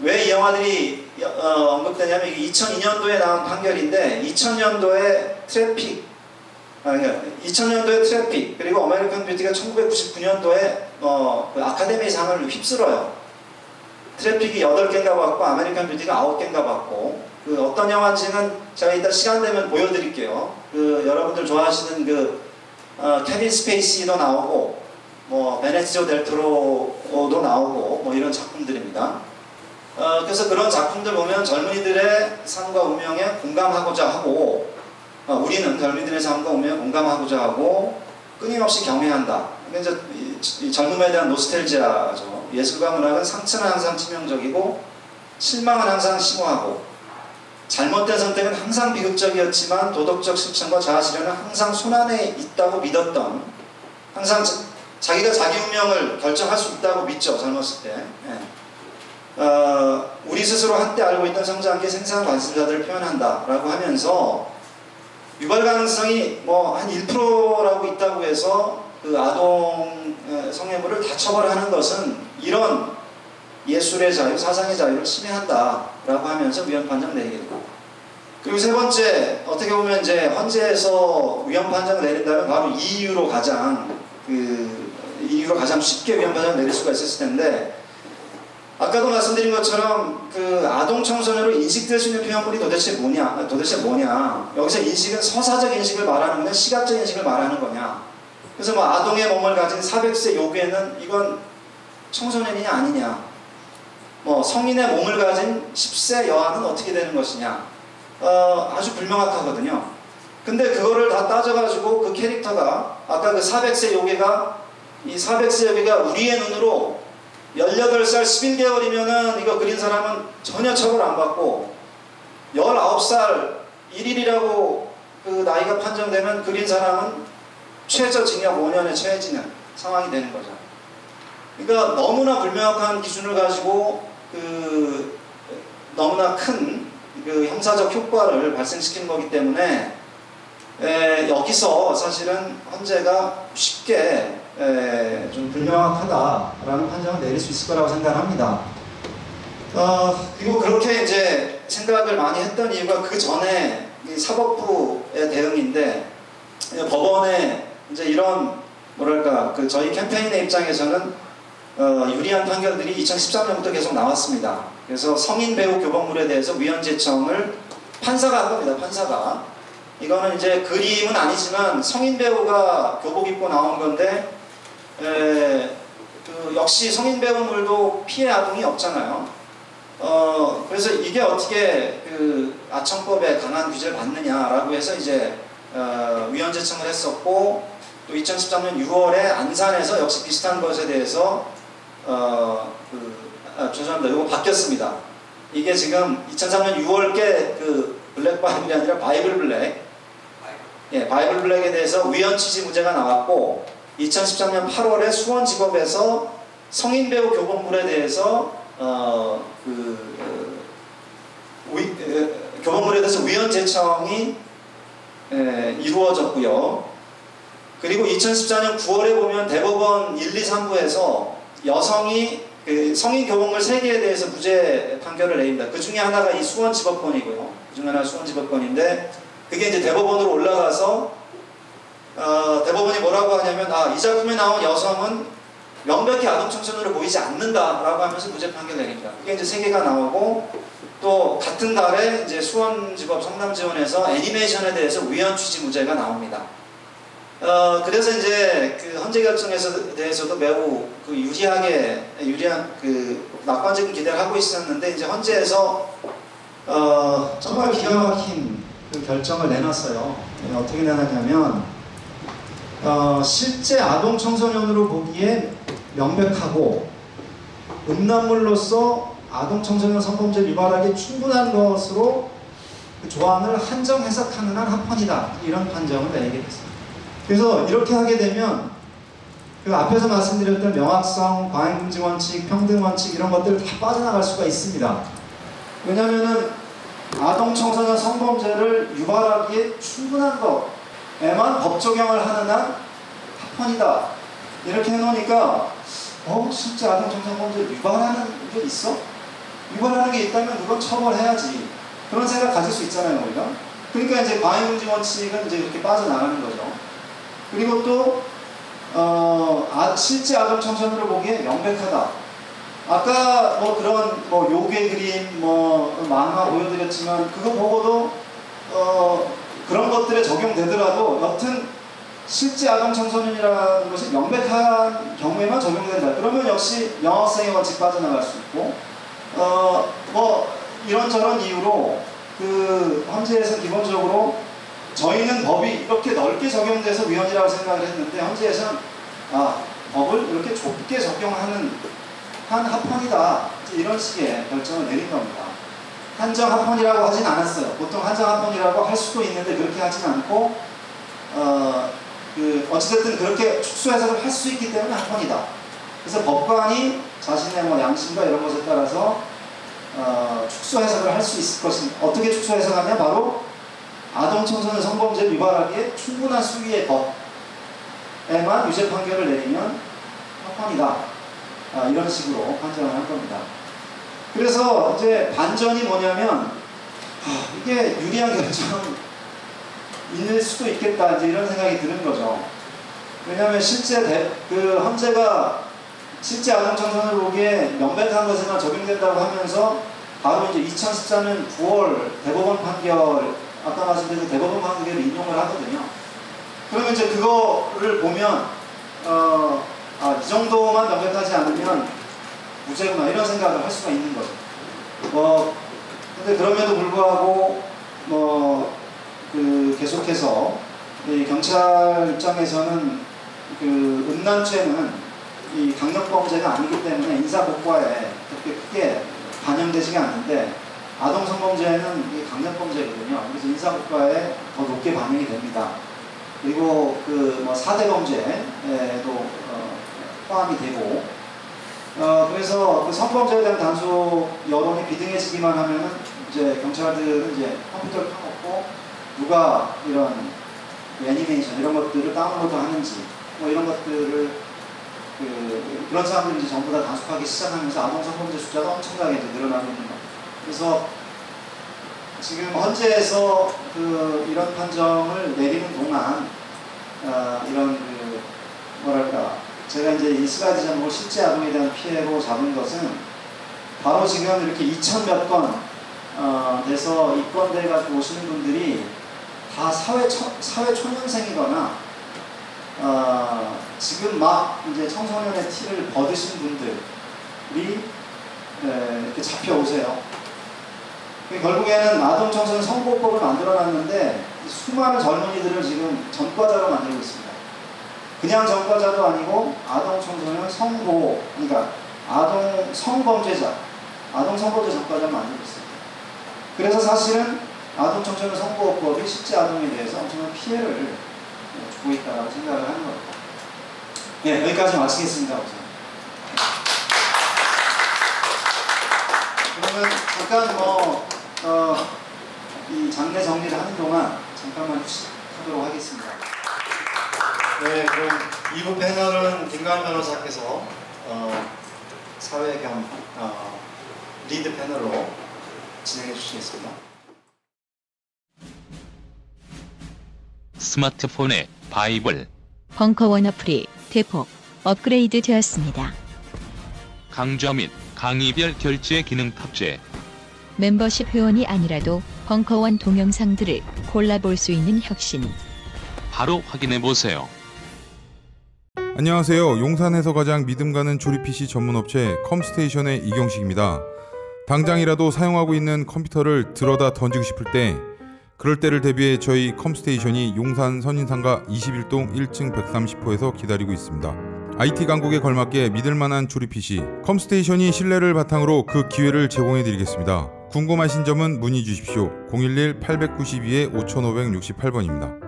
왜 이 영화들이 어, 언급되냐면 이게 2002년도에 나온 판결인데 2000년도에 트래픽 아, 그러니까 2000년도에 트래픽 그리고 어메리칸 뷰티가 1999년도에 어, 그 아카데미 상을 휩쓸어요. 트래픽이 8개인가 받고 아메리칸 뷰티가 9개인가 받고 그 어떤 영화인지는 제가 이따 시간 되면 보여드릴게요. 그 여러분들 좋아하시는 그 어, 케빈 스페이시도 나오고 뭐 베네치오 델트로도 나오고 뭐 이런 작품들입니다. 어, 그래서 그런 작품들 보면 젊은이들의 삶과 운명에 공감하고자 하고 어, 우리는 젊은이들의 삶과 공감하고자 하고 끊임없이 경외한다. 이제 젊음에 대한 노스텔지아죠. 예술과 문학은 상처는 항상 치명적이고 실망은 항상 심오하고 잘못된 선택은 항상 비극적이었지만 도덕적 실천과 자아실현은 항상 손안에 있다고 믿었던 항상 자, 기가 자기 운명을 결정할 수 있다고 믿죠 젊었을 때 예. 어, 우리 스스로 한때 알고 있던 성장기 생산 관심자들을 표현한다라고 하면서 유발 가능성이 뭐 한 1%라고 있다고 해서 그 아동 성애물을 다 처벌하는 것은 이런 예술의 자유, 사상의 자유를 침해한다라고 하면서 위헌 판정 내리게 되고 그리고 세 번째 어떻게 보면 이제 헌재에서 위헌 판정을 내린다면 바로 이 이유로 가장 그 이유로 가장 쉽게 위헌 판정을 내릴 수가 있었을 텐데 아까도 말씀드린 것처럼 그 아동 청소년으로 인식될 수 있는 표현물이 도대체 뭐냐 도대체 뭐냐. 여기서 인식은 서사적 인식을 말하는 거냐 시각적 인식을 말하는 거냐. 그래서 뭐 아동의 몸을 가진 400세 요괴는 이건 청소년이냐 아니냐. 뭐 성인의 몸을 가진 10세 여아는 어떻게 되는 것이냐. 어, 아주 불명확하거든요. 근데 그거를 다 따져가지고 그 캐릭터가 아까 그 400세 요괴가 이 400세 요괴가 우리의 눈으로 18살 11개월이면은 이거 그린 사람은 전혀 처벌 안 받고 19살 1일이라고 그 나이가 판정되면 그린 사람은 최저 징역 5년에 처해지는 상황이 되는 거죠. 그러니까 너무나 불명확한 기준을 가지고 그 너무나 큰 그 형사적 효과를 발생시키는 거기 때문에 에, 여기서 사실은 헌재가 쉽게 에, 좀 불명확하다라는 판정을 내릴 수 있을 거라고 생각합니다. 어, 그리고 그렇게 이제 생각을 많이 했던 이유가 그 전에 사법부의 대응인데 법원에 이제 이런 뭐랄까 그 저희 캠페인의 입장에서는 어, 유리한 판결들이 2013년부터 계속 나왔습니다. 그래서 성인 배우 교범물에 대해서 위헌재청을 판사가 한 겁니다. 판사가 이거는 이제 그림은 아니지만 성인 배우가 교복 입고 나온 건데 에, 그 역시 성인 배우물도 피해 아동이 없잖아요. 어, 그래서 이게 어떻게 그 아청법에 강한 규제를 받느냐라고 해서 이제 어, 위헌재청을 했었고 또 2013년 6월에 안산에서 역시 비슷한 것에 대해서 어, 그, 아, 죄송합니다. 이거 바뀌었습니다. 이게 지금 2003년 6월께 그 블랙 바이블이 아니라 바이블 블랙 예, 바이블 블랙에 대해서 위헌 취지 문제가 나왔고 2013년 8월에 수원지법에서 성인 배우 교복물에 대해서 어, 그, 어, 위, 에, 교복물에 대해서 위헌 제청이 에, 이루어졌고요. 그리고 2014년 9월에 보면 대법원 1, 2, 3부에서 여성이 그 성인 교본물 3개에 대해서 무죄 판결을 내립니다. 그 중에 하나가 이 수원지법권이고요. 그 중에 하나가 수원지법권인데 그게 이제 대법원으로 올라가서 어, 대법원이 뭐라고 하냐면 아, 이 작품에 나온 여성은 명백히 아동 청소년으로 보이지 않는다라고 하면서 무죄 판결 내립니다. 그게 이제 세 개가 나오고 또 같은 달에 이제 수원지법 성남지원에서 애니메이션에 대해서 우연 취지 무죄가 나옵니다. 어 그래서 이제 그 헌재 결정에서 대해서도 매우 그 유리하게 유리한 그 낙관적인 기대를 하고 있었는데 이제 헌재에서 어 정말 기가 막힌 그 결정을 내놨어요. 네, 어떻게 내놨냐면 어 실제 아동 청소년으로 보기에 명백하고 음란물로서 아동 청소년 성범죄 유발하기 충분한 것으로 그 조항을 한정 해석하는 한 합헌이다 이런 판정을 내리게 됐습니다. 그래서 이렇게 하게 되면 그 앞에서 말씀드렸던 명확성, 과잉금지 원칙, 평등 원칙 이런 것들 다 빠져나갈 수가 있습니다. 왜냐하면은 아동 청소년 성범죄를 유발하기에 충분한 것 에만 법 적용을 하는 한 합헌이다. 이렇게 해놓으니까 어 실제 아동 청소년 범죄 유발하는 게 있어? 유발하는 게 있다면 그건 처벌해야지. 그런 생각 가질 수 있잖아요, 우리가. 그러니까 이제 과잉금지 원칙은 이제 이렇게 빠져나가는 거죠. 그리고 또 어, 아, 실제 아동 청소년으로 보기에 명백하다. 아까 뭐 그런 뭐 요괴 그림, 뭐 만화 보여드렸지만 그거 보고도 어, 그런 것들에 적용되더라도 여튼 실제 아동 청소년이라는 것이 명백한 경우에만 적용된다. 그러면 역시 영업성의 원칙 빠져나갈 수 있고 어, 뭐 이런저런 이유로 그 헌재에서 기본적으로 저희는 법이 이렇게 넓게 적용돼서 위헌이라고 생각을 했는데 헌재에서는 아, 법을 이렇게 좁게 적용하는 한 합헌이다 이런 식의 결정을 내린 겁니다. 한정 합헌이라고 하진 않았어요. 보통 한정 합헌이라고 할 수도 있는데 그렇게 하진 않고 어, 그 어찌됐든 그렇게 축소 해석을 할 수 있기 때문에 합헌이다. 그래서 법관이 자신의 뭐 양심과 이런 것에 따라서 어, 축소 해석을 할 수 있을 것입니다. 어떻게 축소 해석하냐? 바로 아동 청소년 성범죄를 유발하기에 충분한 수위의 법에만 유죄 판결을 내리면 합헌이다. 아, 이런 식으로 판정을 한 겁니다. 그래서 이제 반전이 뭐냐면 아, 이게 유리한 결정일 수도 있겠다 이제 이런 생각이 드는 거죠. 왜냐하면 실제 대, 그 헌재가 실제 아동 청소년을 보기에 명백한 것에만 적용된다고 하면서 바로 이제 2014년 9월 대법원 판결 아까 말씀드린 대법원 판결을 인용을 하거든요. 그러면 이제 그거를 보면 어, 아, 이 정도만 명백하지 않으면 무죄구나 이런 생각을 할 수가 있는 거죠. 뭐 근데 그럼에도 불구하고 뭐 그 계속해서 이 경찰 입장에서는 그 음란죄는 이 강력범죄가 아니기 때문에 인사복과에 그렇게 크게 반영되지가 않는데 아동 성범죄는 이게 강력범죄거든요. 그래서 인사국가에 더 높게 반영이 됩니다. 그리고 그뭐 4대 범죄에도 어, 포함이 되고 어, 그래서 그 성범죄에 대한 단속 여론이 비등해지기만 하면은 이제 경찰들은 이제 컴퓨터를 켜놓고 누가 이런 애니메이션 이런 것들을 다운로드 하는지 뭐 이런 것들을 그, 그런 사람들이 전부 다 단속하기 시작하면서 아동 성범죄 숫자가 엄청나게 늘어나고 있는 거예요. 그래서 지금 헌재에서 그 이런 판정을 내리는 동안 어, 이런 그 뭐랄까 제가 이제 이 슬라이드 제목을 실제 아동에 대한 피해로 잡은 것은 바로 지금 이렇게 2천 몇 건 어, 돼서 입건돼 가지고 오시는 분들이 다 사회 초, 사회 초년생이거나 어, 지금 막 이제 청소년의 티를 벗으신 분들이 에, 이렇게 잡혀오세요. 결국에는 아동 청소년 선고법을 만들어놨는데 수많은 젊은이들을 지금 전과자로 만들고 있습니다. 그냥 전과자도 아니고 아동 청소년 성보, 그러니까 아동 성범죄자, 아동 성범죄 전과자를 만들고 있습니다. 그래서 사실은 아동 청소년 성보호법이 실제 아동에 대해서 엄청난 피해를 주고 있다고 생각을 하는 겁니다. 네, 여기까지 마치겠습니다. 우선. 그러면 잠깐 뭐, 어, 이 장례 정리를 하는 동안 잠깐만 휴식하도록 하겠습니다. 네, 그럼 2부 패널은 김관 변호사께서 어, 사회 겸 어, 리드 패널로 진행해 주시겠습니다. 스마트폰에 바이블, 벙커원 어플이 대폭 업그레이드 되었습니다. 강좌 및 강의별 결제 기능 탑재. 멤버십 회원이 아니라도 벙커원 동영상들을 골라볼 수 있는 혁신. 바로 확인해 보세요. 안녕하세요. 용산에서 가장 믿음 가는 조립 PC 전문 업체 컴스테이션의 이경식입니다. 당장이라도 사용하고 있는 컴퓨터를 들어다 던지고 싶을 때 그럴 때를 대비해 저희 컴스테이션이 용산 선인상가 21동 1층 130호에서 기다리고 있습니다. IT 강국에 걸맞게 믿을 만한 조립 PC 컴스테이션이 신뢰를 바탕으로 그 기회를 제공해 드리겠습니다. 궁금하신 점은 문의 주십시오. 011-892-5568번입니다.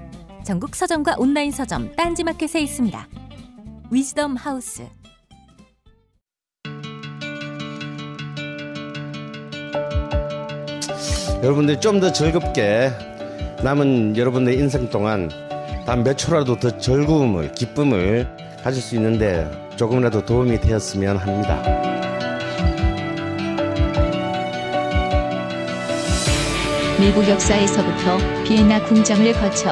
전국 서점과 온라인 서점 딴지마켓에 있습니다. 위즈덤 하우스. 여러분들 좀 더 즐겁게 남은 여러분의 인생 동안 단 몇 초라도 더 즐거움을 기쁨을 가질 수 있는데 조금이라도 도움이 되었으면 합니다. 미국 역사에서부터 비엔나 궁정을 거쳐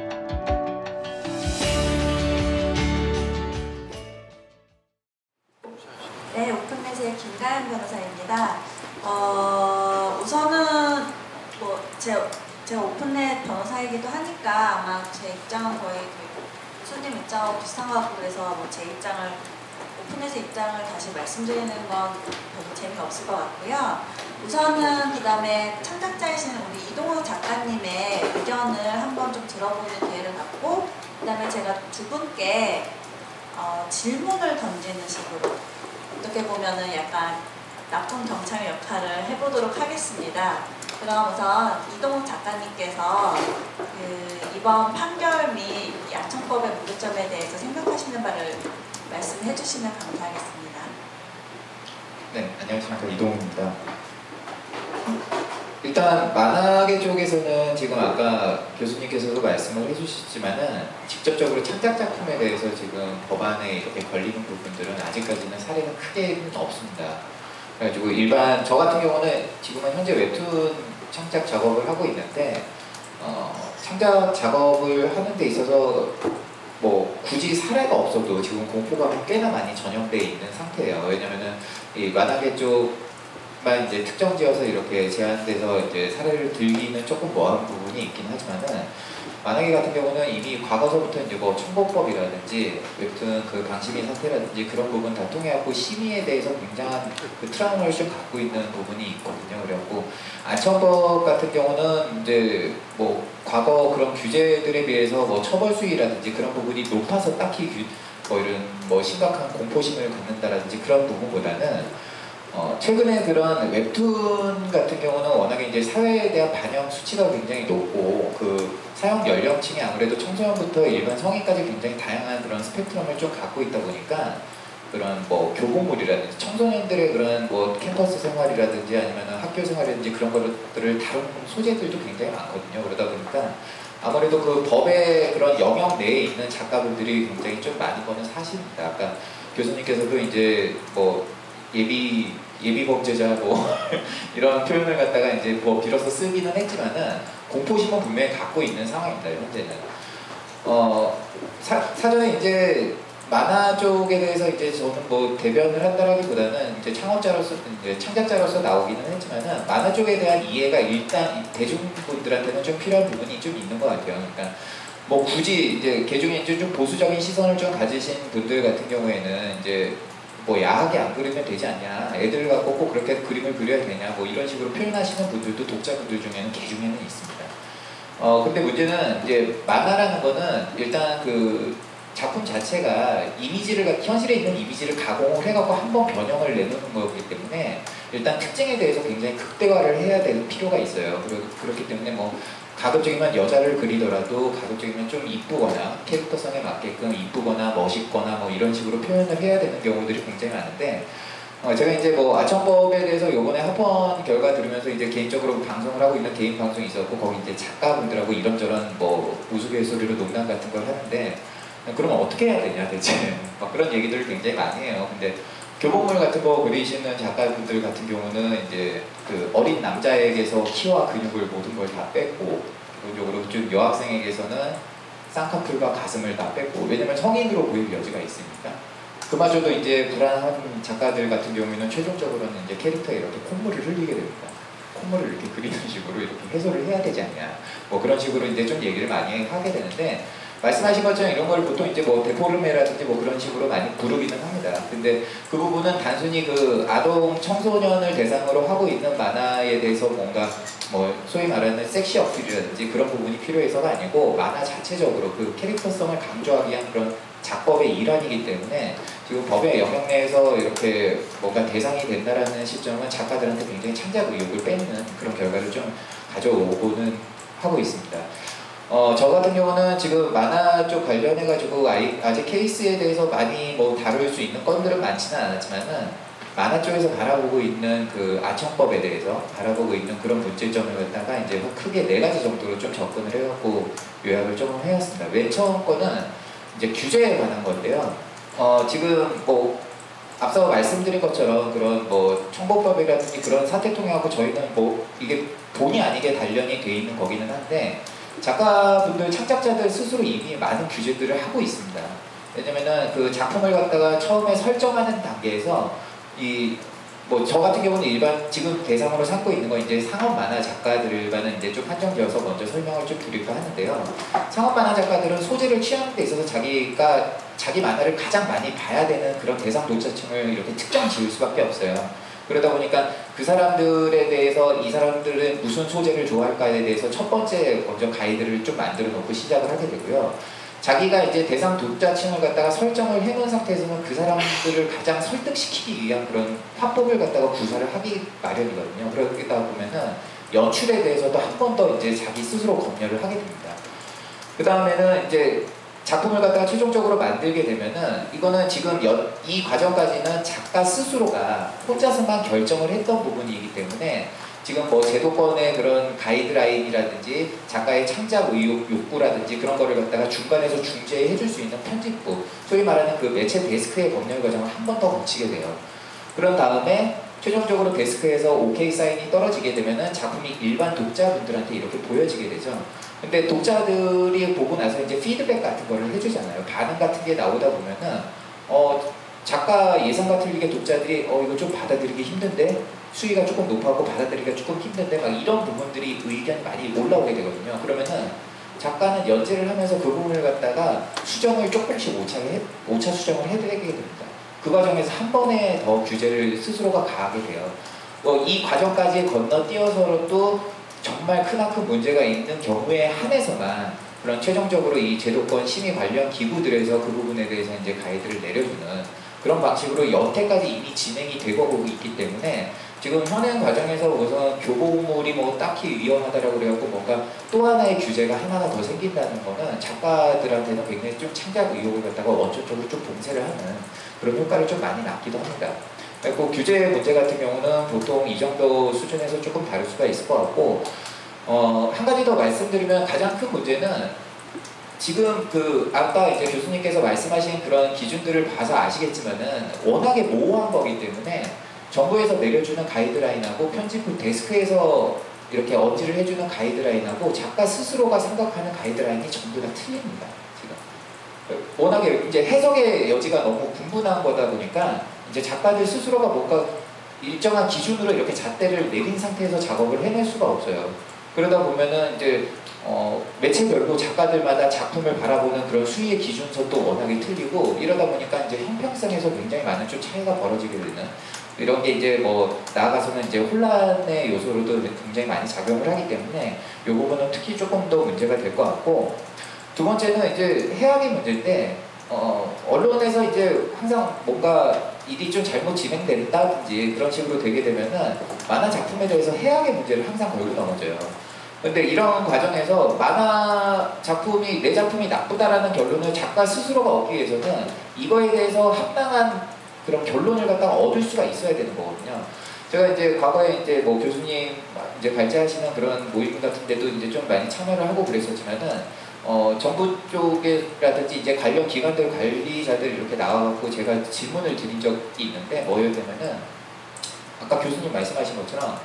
말씀드리는 건 별로 재미없을 것 같고요. 우선은 그 다음에 창작자이신 우리 이동욱 작가님의 의견을 한번 좀 들어보는 기회를 갖고 그 다음에 제가 두 분께 어, 질문을 던지는 식으로 어떻게 보면은 약간 나쁜 경찰 역할을 해보도록 하겠습니다. 그럼 우선 이동욱 작가님께서 그 이번 판결 및 양청법의 문제점에 대해서 생각하시는 바를 말씀해 주시면 감사하겠습니다. 네, 안녕하십니까 이동욱입니다. 일단 만화계 쪽에서는 지금 아까 교수님께서도 말씀을 해주셨지만은 직접적으로 창작 작품에 대해서 지금 법안에 이렇게 걸리는 부분들은 아직까지는 사례가 크게는 없습니다. 그래가지고 일반 저 같은 경우는 지금은 현재 웹툰 창작 작업을 하고 있는데 어, 창작 작업을 하는 데 있어서 뭐 굳이 사례가 없어도 지금 공포감이 꽤나 많이 전염돼 있는 상태예요. 왜냐면은 이 만화계 쪽만 이제 특정 지어서 이렇게 제한돼서 이제 사례를 들기는 조금 뭐한 부분이 있긴 하지만은 만화계 같은 경우는 이미 과거서부터 이제 뭐 청법법이라든지 웹툰 그 방심인 사태라든지 그런 부분 다 통해갖고 심의에 대해서 굉장한 그 트라우마를 좀 갖고 있는 부분이 있거든요. 그래갖고 안청법 같은 경우는 이제 뭐 과거 그런 규제들에 비해서 뭐 처벌 수위라든지 그런 부분이 높아서 딱히 규, 뭐 이런 뭐 심각한 공포심을 갖는다라든지 그런 부분보다는 어, 최근에 그런 웹툰 같은 경우는 워낙에 이제 사회에 대한 반영 수치가 굉장히 높고 그 사용 연령층이 아무래도 청소년부터 일반 성인까지 굉장히 다양한 그런 스펙트럼을 좀 갖고 있다 보니까 그런 뭐 교보물이라든지 청소년들의 그런 뭐 캠퍼스 생활이라든지 아니면 학교 생활이라든지 그런 것들을 다루는 소재들도 굉장히 많거든요. 그러다 보니까 아무래도 그 법의 그런 영역 내에 있는 작가분들이 굉장히 좀 많은 거는 사실입니다. 아까 교수님께서도 이제 뭐 예비 예비 범죄자 뭐 이런 표현을 갖다가 이제 뭐 빌어서 쓰기는 했지만은 공포심은 분명히 갖고 있는 상황입니다 현재는 어 사, 사전에 이제 만화 쪽에 대해서 이제 저는 뭐 대변을 한다라기보다는 이제 창업자로서 이제 창작자로서 나오기는 했지만은 만화 쪽에 대한 이해가 일단 대중분들한테는 좀 필요한 부분이 좀 있는 것 같아요. 그러니까 뭐 굳이 이제 개중에 이제 좀 보수적인 시선을 좀 가지신 분들 같은 경우에는 이제 뭐 야하게 안 그리면 되지 않냐 애들 갖고 꼭 그렇게 그림을 그려야 되냐 뭐 이런 식으로 표현하시는 분들도 독자분들 중에는 개중에는 있습니다. 어 근데 문제는 이제 만화라는 거는 일단 그 작품 자체가 이미지를 가- 현실에 있는 이미지를 가공을 해갖고 한 번 변형을 내놓는 거기 때문에 일단 특징에 대해서 굉장히 극대화를 해야 되는 필요가 있어요. 그렇기 때문에 뭐 가급적이면 여자를 그리더라도 가급적이면 좀 이쁘거나 캐릭터성에 맞게끔 이쁘거나 멋있거나 뭐 이런 식으로 표현을 해야 되는 경우들이 굉장히 많은데 어, 제가 이제 뭐 아청법에 대해서 요번에 합헌 결과 들으면서 이제 개인적으로 방송을 하고 있는 개인 방송이 있었고 거기 이제 작가분들하고 이런저런 뭐 우스갯소리로 농담 같은 걸 하는데 그러면 어떻게 해야 되냐 대체 막 그런 얘기들을 굉장히 많이 해요. 근데 교복물 같은 거 그리시는 작가분들 같은 경우는 이제 그 어린 남자에게서 키와 근육을 모든 걸 다 뺐고 기본적으로 좀 여학생에게서는 쌍꺼풀과 가슴을 다 뺐고 왜냐면 성인으로 보일 여지가 있으니까 그마저도 이제 불안한 작가들 같은 경우에는 최종적으로는 이제 캐릭터에 이렇게 콧물을 흘리게 됩니다. 콧물을 이렇게 그리는 식으로 이렇게 해소를 해야 되지 않냐. 뭐 그런 식으로 이제 좀 얘기를 많이 하게 되는데 말씀하신 것처럼 이런 걸 보통 이제 뭐 데포르메라든지 뭐 그런 식으로 많이 부르기는 합니다. 근데 그 부분은 단순히 그 아동 청소년을 대상으로 하고 있는 만화에 대해서 뭔가 뭐 소위 말하는 섹시 어필이라든지 그런 부분이 필요해서가 아니고 만화 자체적으로 그 캐릭터성을 강조하기 위한 그런 작법의 일환이기 때문에 지금 법의 영역 내에서 이렇게 뭔가 대상이 된다라는 시점은 작가들한테 굉장히 창작 의욕을 뺏는 그런 결과를 좀 가져오고는 하고 있습니다. 어, 저 같은 경우는 지금 만화 쪽 관련해가지고 아직 케이스에 대해서 많이 뭐 다룰 수 있는 건들은 많지는 않았지만은 만화 쪽에서 바라보고 있는 그 아청법에 대해서 바라보고 있는 그런 문제점을 갖다가 이제 크게 네 가지 정도로 좀 접근을 해갖고 요약을 조금 해왔습니다. 맨 처음 거는 이제 규제에 관한 건데요. 어, 지금 뭐 앞서 말씀드린 것처럼 그런 뭐 청법법이라든지 그런 사태 통해갖고 저희는 뭐 이게 본의 아니게 단련이 돼 있는 거기는 한데 작가분들, 창작자들 스스로 이미 많은 규제들을 하고 있습니다. 왜냐면은 그 작품을 갖다가 처음에 설정하는 단계에서 이 뭐 저 같은 경우는 일반 지금 대상으로 삼고 있는 건 이제 상업 만화 작가들과는 이제 좀 한정되어서 먼저 설명을 좀 드릴까 하는데요. 상업 만화 작가들은 소재를 취하는 데 있어서 자기가 자기 만화를 가장 많이 봐야 되는 그런 대상 독자층을 이렇게 특정 지을 수밖에 없어요. 그러다 보니까 그 사람들에 대해서 이 사람들은 무슨 소재를 좋아할까에 대해서 첫 번째 먼저 가이드를 좀 만들어 놓고 시작을 하게 되고요. 자기가 이제 대상 독자층을 갖다가 설정을 해놓은 상태에서는 그 사람들을 가장 설득시키기 위한 그런 화법을 갖다가 구사를 하기 마련이거든요. 그러다 보면은 연출에 대해서도 한 번 더 이제 자기 스스로 검열을 하게 됩니다. 그 다음에는 이제 작품을 갖다가 최종적으로 만들게 되면은 이거는 지금 여, 이 과정까지는 작가 스스로가 혼자서만 결정을 했던 부분이기 때문에 지금 뭐 제도권의 그런 가이드라인이라든지 작가의 창작 의욕, 욕구라든지 그런 거를 갖다가 중간에서 중재해 줄 수 있는 편집부 소위 말하는 그 매체 데스크의 법률 과정을 한 번 더 거치게 돼요. 그런 다음에 최종적으로 데스크에서 OK 사인이 떨어지게 되면은 작품이 일반 독자분들한테 이렇게 보여지게 되죠. 근데 독자들이 보고 나서 이제 피드백 같은 거를 해주잖아요. 반응 같은 게 나오다 보면은 어 작가 예상과 틀리게 독자들이 어 이거 좀 받아들이기 힘든데 수위가 조금 높아고 받아들이기가 조금 힘든데 막 이런 부분들이 의견이 많이 올라오게 되거든요. 그러면은 작가는 연재를 하면서 그 부분을 갖다가 수정을 조금씩 오차게 오차 수정을 해드리게 됩니다. 그 과정에서 한 번에 더 규제를 스스로가 가하게 돼요. 뭐 이 과정까지 건너뛰어서도 정말 크나큰 문제가 있는 경우에 한해서만 그런 최종적으로 이 제도권 심의 관련 기구들에서 그 부분에 대해서 이제 가이드를 내려주는 그런 방식으로 여태까지 이미 진행이 되고 오고 있기 때문에 지금 현행 과정에서 우선 교보물이 뭐 딱히 위험하다라고 그래갖고 뭔가 또 하나의 규제가 하나가 더 생긴다는 거는 작가들한테는 굉장히 좀 창작 의욕을 갖다가 원초적으로 좀 봉쇄를 하는 그런 효과를 좀 많이 낳기도 합니다. 그리고 규제 문제 같은 경우는 보통 이 정도 수준에서 조금 다를 수가 있을 것 같고 어, 한 가지 더 말씀드리면 가장 큰 문제는 지금 그 아까 이제 교수님께서 말씀하신 그런 기준들을 봐서 아시겠지만은 워낙에 모호한 거기 때문에 정부에서 내려주는 가이드라인하고 편집부 데스크에서 이렇게 언지를 해주는 가이드라인하고 작가 스스로가 생각하는 가이드라인이 전부 다 틀립니다. 지금 워낙에 이제 해석의 여지가 너무 분분한 거다 보니까 이제 작가들 스스로가 뭔가 일정한 기준으로 이렇게 잣대를 내린 상태에서 작업을 해낼 수가 없어요. 그러다 보면은 이제 어, 매체별로 작가들마다 작품을 바라보는 그런 수위의 기준선도 워낙에 틀리고 이러다 보니까 이제 형평성에서 굉장히 많은 좀 차이가 벌어지게 되는 이런 게 이제 뭐 나아가서는 이제 혼란의 요소로도 굉장히 많이 작용을 하기 때문에 이 부분은 특히 조금 더 문제가 될 것 같고 두 번째는 이제 해악의 문제인데 어, 언론에서 이제 항상 뭔가 일이 좀 잘못 진행된다든지 그런 식으로 되게 되면은 만화 작품에 대해서 해악의 문제를 항상 걸고 넘어져요. 근데 이런 과정에서 만화 작품이 내 작품이 나쁘다라는 결론을 작가 스스로가 얻기 위해서는 이거에 대해서 합당한 그런 결론을 갖다가 얻을 수가 있어야 되는 거거든요. 제가 이제 과거에 이제 뭐 교수님 이제 발제하시는 그런 모임 같은 데도 이제 좀 많이 참여를 하고 그랬었지만은 어, 정부 쪽이라든지 이제 관련 기관들 관리자들 이렇게 나와갖고 제가 질문을 드린 적이 있는데 뭐였냐면은 아까 교수님 말씀하신 것처럼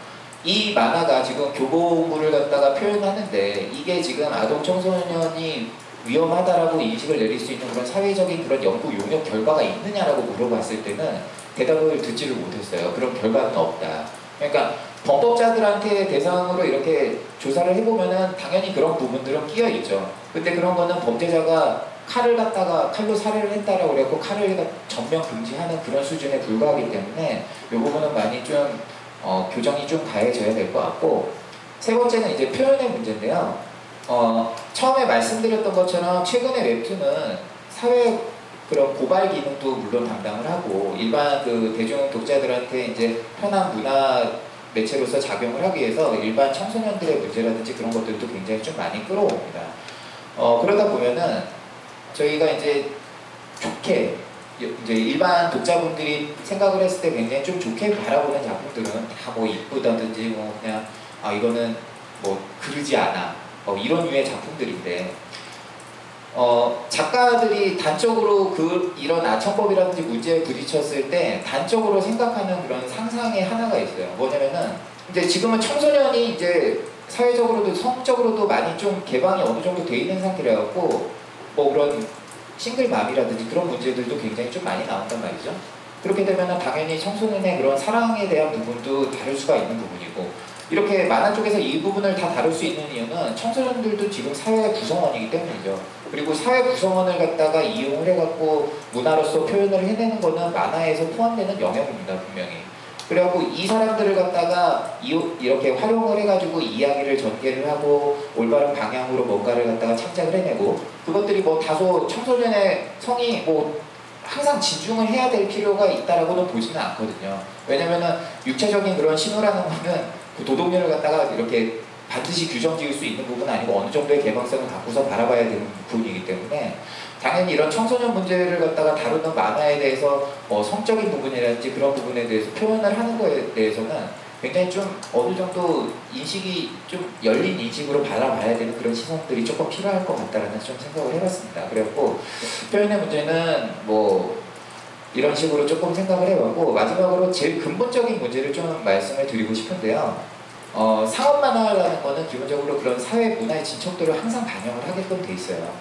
이 만화가 지금 교보문을 갖다가 표현하는데 이게 지금 아동 청소년이 위험하다라고 인식을 내릴 수 있는 그런 사회적인 그런 연구 용역 결과가 있느냐라고 물어봤을 때는 대답을 듣지를 못했어요. 그런 결과는 없다. 그러니까 범법자들한테 대상으로 이렇게 조사를 해보면은 당연히 그런 부분들은 끼어 있죠. 근데 그런 거는 범죄자가 칼을 갖다가 칼로 살해를 했다라고 그래갖고 칼을 전면 금지하는 그런 수준에 불과하기 때문에 이 부분은 많이 좀 어, 교정이 좀 가해져야 될 것 같고 세 번째는 이제 표현의 문제인데요. 어, 처음에 말씀드렸던 것처럼 최근에 웹툰은 사회 그런 고발 기능도 물론 담당을 하고 일반 그 대중 독자들한테 이제 편한 문화 매체로서 작용을 하기 위해서 일반 청소년들의 문제라든지 그런 것들도 굉장히 좀 많이 끌어옵니다. 어, 그러다 보면은 저희가 이제 좋게 이제 일반 독자분들이 생각을 했을 때 굉장히 좀 좋게 바라보는 작품들은 다 뭐 이쁘다든지 뭐 그냥 아 이거는 뭐 그러지 않아 뭐 이런 류의 작품들인데 어 작가들이 단적으로 그 이런 아청법이라든지 문제에 부딪혔을 때 단적으로 생각하는 그런 상상의 하나가 있어요. 뭐냐면은 이제 지금은 청소년이 이제 사회적으로도 성적으로도 많이 좀 개방이 어느 정도 돼 있는 상태라 갖고 뭐 그런 싱글맘이라든지 그런 문제들도 굉장히 좀 많이 나온단 말이죠. 그렇게 되면 당연히 청소년의 그런 사랑에 대한 부분도 다룰 수가 있는 부분이고 이렇게 만화 쪽에서 이 부분을 다 다룰 수 있는 이유는 청소년들도 지금 사회의 구성원이기 때문이죠. 그리고 사회 구성원을 갖다가 이용을 해갖고 문화로서 표현을 해내는 거는 만화에서 포함되는 영역입니다, 분명히. 그래갖고 이 사람들을 갖다가 이렇게 활용을 해가지고 이야기를 전개를 하고 올바른 방향으로 뭔가를 갖다가 창작을 해내고 그것들이 뭐 다소 청소년의 성이 뭐 항상 진중을 해야 될 필요가 있다라고는 보지는 않거든요. 왜냐면은 육체적인 그런 신호라는 거는 그 도덕률을 갖다가 이렇게 반드시 규정 지을 수 있는 부분은 아니고 어느 정도의 개방성을 갖고서 바라봐야 되는 부분이기 때문에 당연히 이런 청소년 문제를 갖다가 다루는 만화에 대해서 뭐 성적인 부분이라든지 그런 부분에 대해서 표현을 하는 거에 대해서는 굉장히 좀 어느 정도 인식이 좀 열린 인식으로 바라봐야 되는 그런 시선들이 조금 필요할 것 같다라는 좀 생각을 해봤습니다. 그래갖고 표현의 문제는 뭐 이런 식으로 조금 생각을 해봤고 마지막으로 제일 근본적인 문제를 좀 말씀을 드리고 싶은데요. 어, 상업 만화라는 거는 기본적으로 그런 사회 문화의 진척도를 항상 반영을 하게끔 돼 있어요.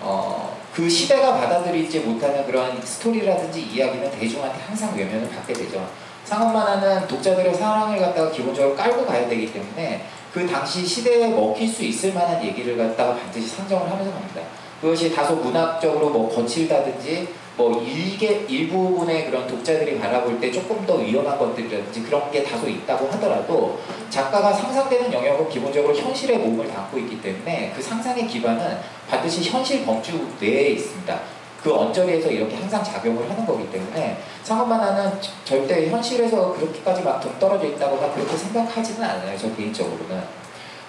어, 그 시대가 받아들이지 못하는 그런 스토리라든지 이야기는 대중한테 항상 외면을 받게 되죠. 상업 만화는 독자들의 사랑을 갖다가 기본적으로 깔고 가야 되기 때문에 그 당시 시대에 먹힐 수 있을 만한 얘기를 갖다가 반드시 상정을 하면서 갑니다. 그것이 다소 문학적으로 뭐 거칠다든지 뭐 일개 일부분의 그런 독자들이 바라볼 때 조금 더 위험한 것들이라든지 그런 게 다소 있다고 하더라도 작가가 상상되는 영역은 기본적으로 현실의 몸을 담고 있기 때문에 그 상상의 기반은 반드시 현실 범주 내에 있습니다. 그 언저리에서 이렇게 항상 작용을 하는 거기 때문에 상업만 화는 절대 현실에서 그렇게까지 막 동떨어져 있다거나 그렇게 생각하지는 않아요. 저 개인적으로는.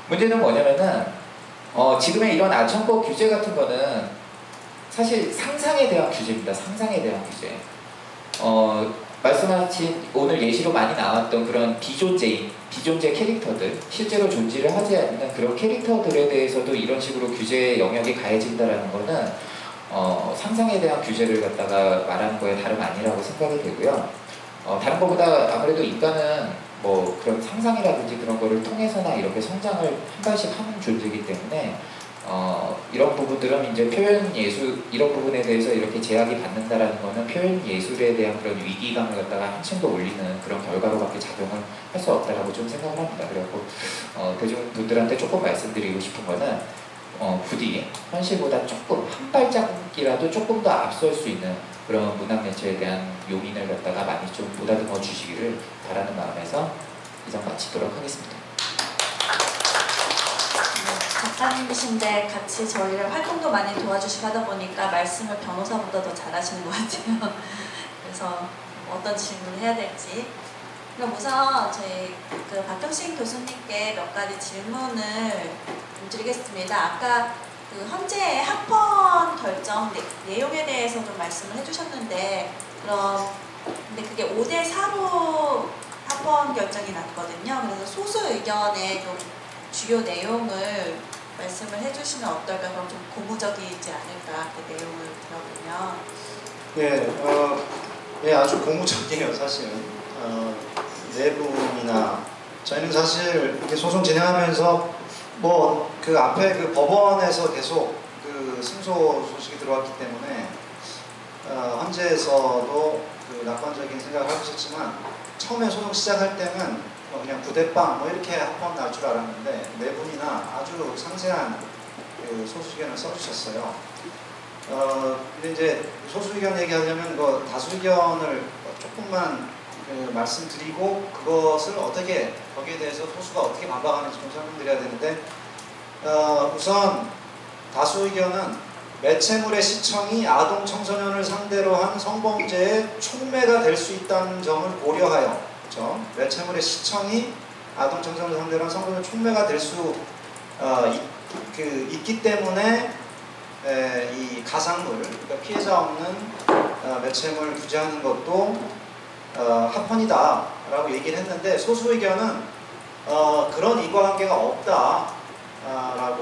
문제는 뭐냐면은 어, 지금의 이런 아청법 규제 같은 거는 사실 상상에 대한 규제입니다. 상상에 대한 규제. 어, 말씀하신 오늘 예시로 많이 나왔던 그런 비존재인, 비존재 캐릭터들, 실제로 존재를 하지 않는 그런 캐릭터들에 대해서도 이런 식으로 규제 영역이 가해진다라는 거는 어, 상상에 대한 규제를 갖다가 말하는 거에 다름 아니라고 생각이 되고요. 어, 다른 것보다 아무래도 인간은 뭐 그런 상상이라든지 그런 거를 통해서나 이렇게 성장을 한 발씩 하는 존재이기 때문에 어, 이런 부분들은 이제 표현 예술 이런 부분에 대해서 이렇게 제약이 받는다라는 거는 표현 예술에 대한 그런 위기감을 갖다가 한층 더 올리는 그런 결과로밖에 작용을 할 수 없다라고 좀 생각을 합니다. 그래서 어, 대중분들한테 조금 말씀드리고 싶은 거는 어, 부디 현실보다 조금 한 발짝이라도 조금 더 앞설 수 있는 그런 문학 매체에 대한 용인을 갖다가 많이 좀 보다듬어 주시기를 바라는 마음에서 이상 마치도록 하겠습니다. 작가님이신데 같이 저희를 활동도 많이 도와주시고 하다 보니까 말씀을 변호사보다 더 잘하시는 것 같아요. 그래서 어떤 질문을 해야 될지. 그럼 우선 저희 그 박경신 교수님께 몇 가지 질문을 드리겠습니다. 아까 그 현재 학번 결정 내, 내용에 대해서 좀 말씀을 해주셨는데 그럼 근데 그게 5대 4로 학번 결정이 났거든요. 그래서 소수 의견의 좀 주요 내용을 말씀을 해주시면 어떨까? 그럼 좀 고무적이지 않을까? 그 내용을 들어보면. 예, 어, 예, 아주 고무적이에요, 사실은. 어, 내부이나 저희는 사실 이렇게 소송 진행하면서 뭐 그 앞에 그 법원에서 계속 그 승소 소식이 들어왔기 때문에 어, 헌재에서도 그 낙관적인 생각을 하고 있었지만 처음에 소송 시작할 때는 뭐 그냥 부대빵 뭐 이렇게 합법 날 줄 알았는데 네 분이나 아주 상세한 그 소수 의견을 써주셨어요. 어 근데 이제 소수 의견 얘기하려면 그 다수 의견을 조금만 그 말씀드리고 그것을 어떻게 거기에 대해서 소수가 어떻게 반박하는지 좀 설명드려야 되는데 어 우선 다수 의견은 매체물의 시청이 아동 청소년을 상대로 한 성범죄의 촉매가 될 수 있다는 점을 고려하여 그렇죠? 매체물의 시청이 아동 청소년을 상대로 한 성범죄 촉매가 될수 어, 그, 있기 때문에 에, 이 가상물, 그러니까 피해자 없는 어, 매체물 규제하는 것도 어, 합헌이다라고 얘기를 했는데 소수 의견은 어, 그런 이과관계가 없다라고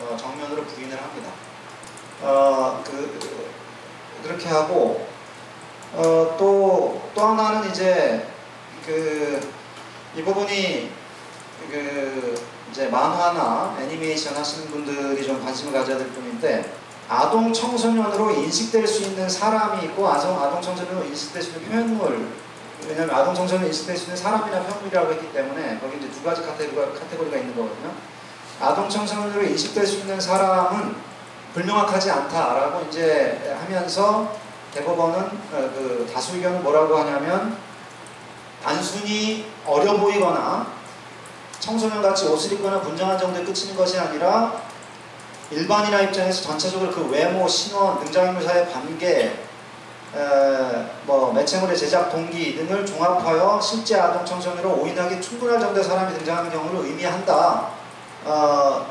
어, 정면으로 부인을 합니다. 어, 그, 그렇게 하고 어, 또, 또 하나는 이제 그 이 부분이 그 이제 만화나 애니메이션 하시는 분들이 좀 관심을 가져야 될 부분인데 아동 청소년으로 인식될 수 있는 사람이 있고 아동 아동 청소년으로 인식될 수 있는 표현물 왜냐하면 아동 청소년 인식될 수 있는 사람이나 표현물이라고 했기 때문에 거기 이제 두 가지 카테고리가, 카테고리가 있는 거거든요. 아동 청소년으로 인식될 수 있는 사람은 불명확하지 않다라고 이제 하면서 대법원은 어, 그 다수 의견은 뭐라고 하냐면 단순히 어려 보이거나 청소년같이 옷을 입거나 분장한 정도에 그치는 것이 아니라 일반인화 입장에서 전체적으로 그 외모, 신원, 등장인물 사이의 관계, 에, 뭐 매체물의 제작 동기 등을 종합하여 실제 아동 청소년으로 오인하기 충분할 정도의 사람이 등장하는 경우를 의미한다. 어,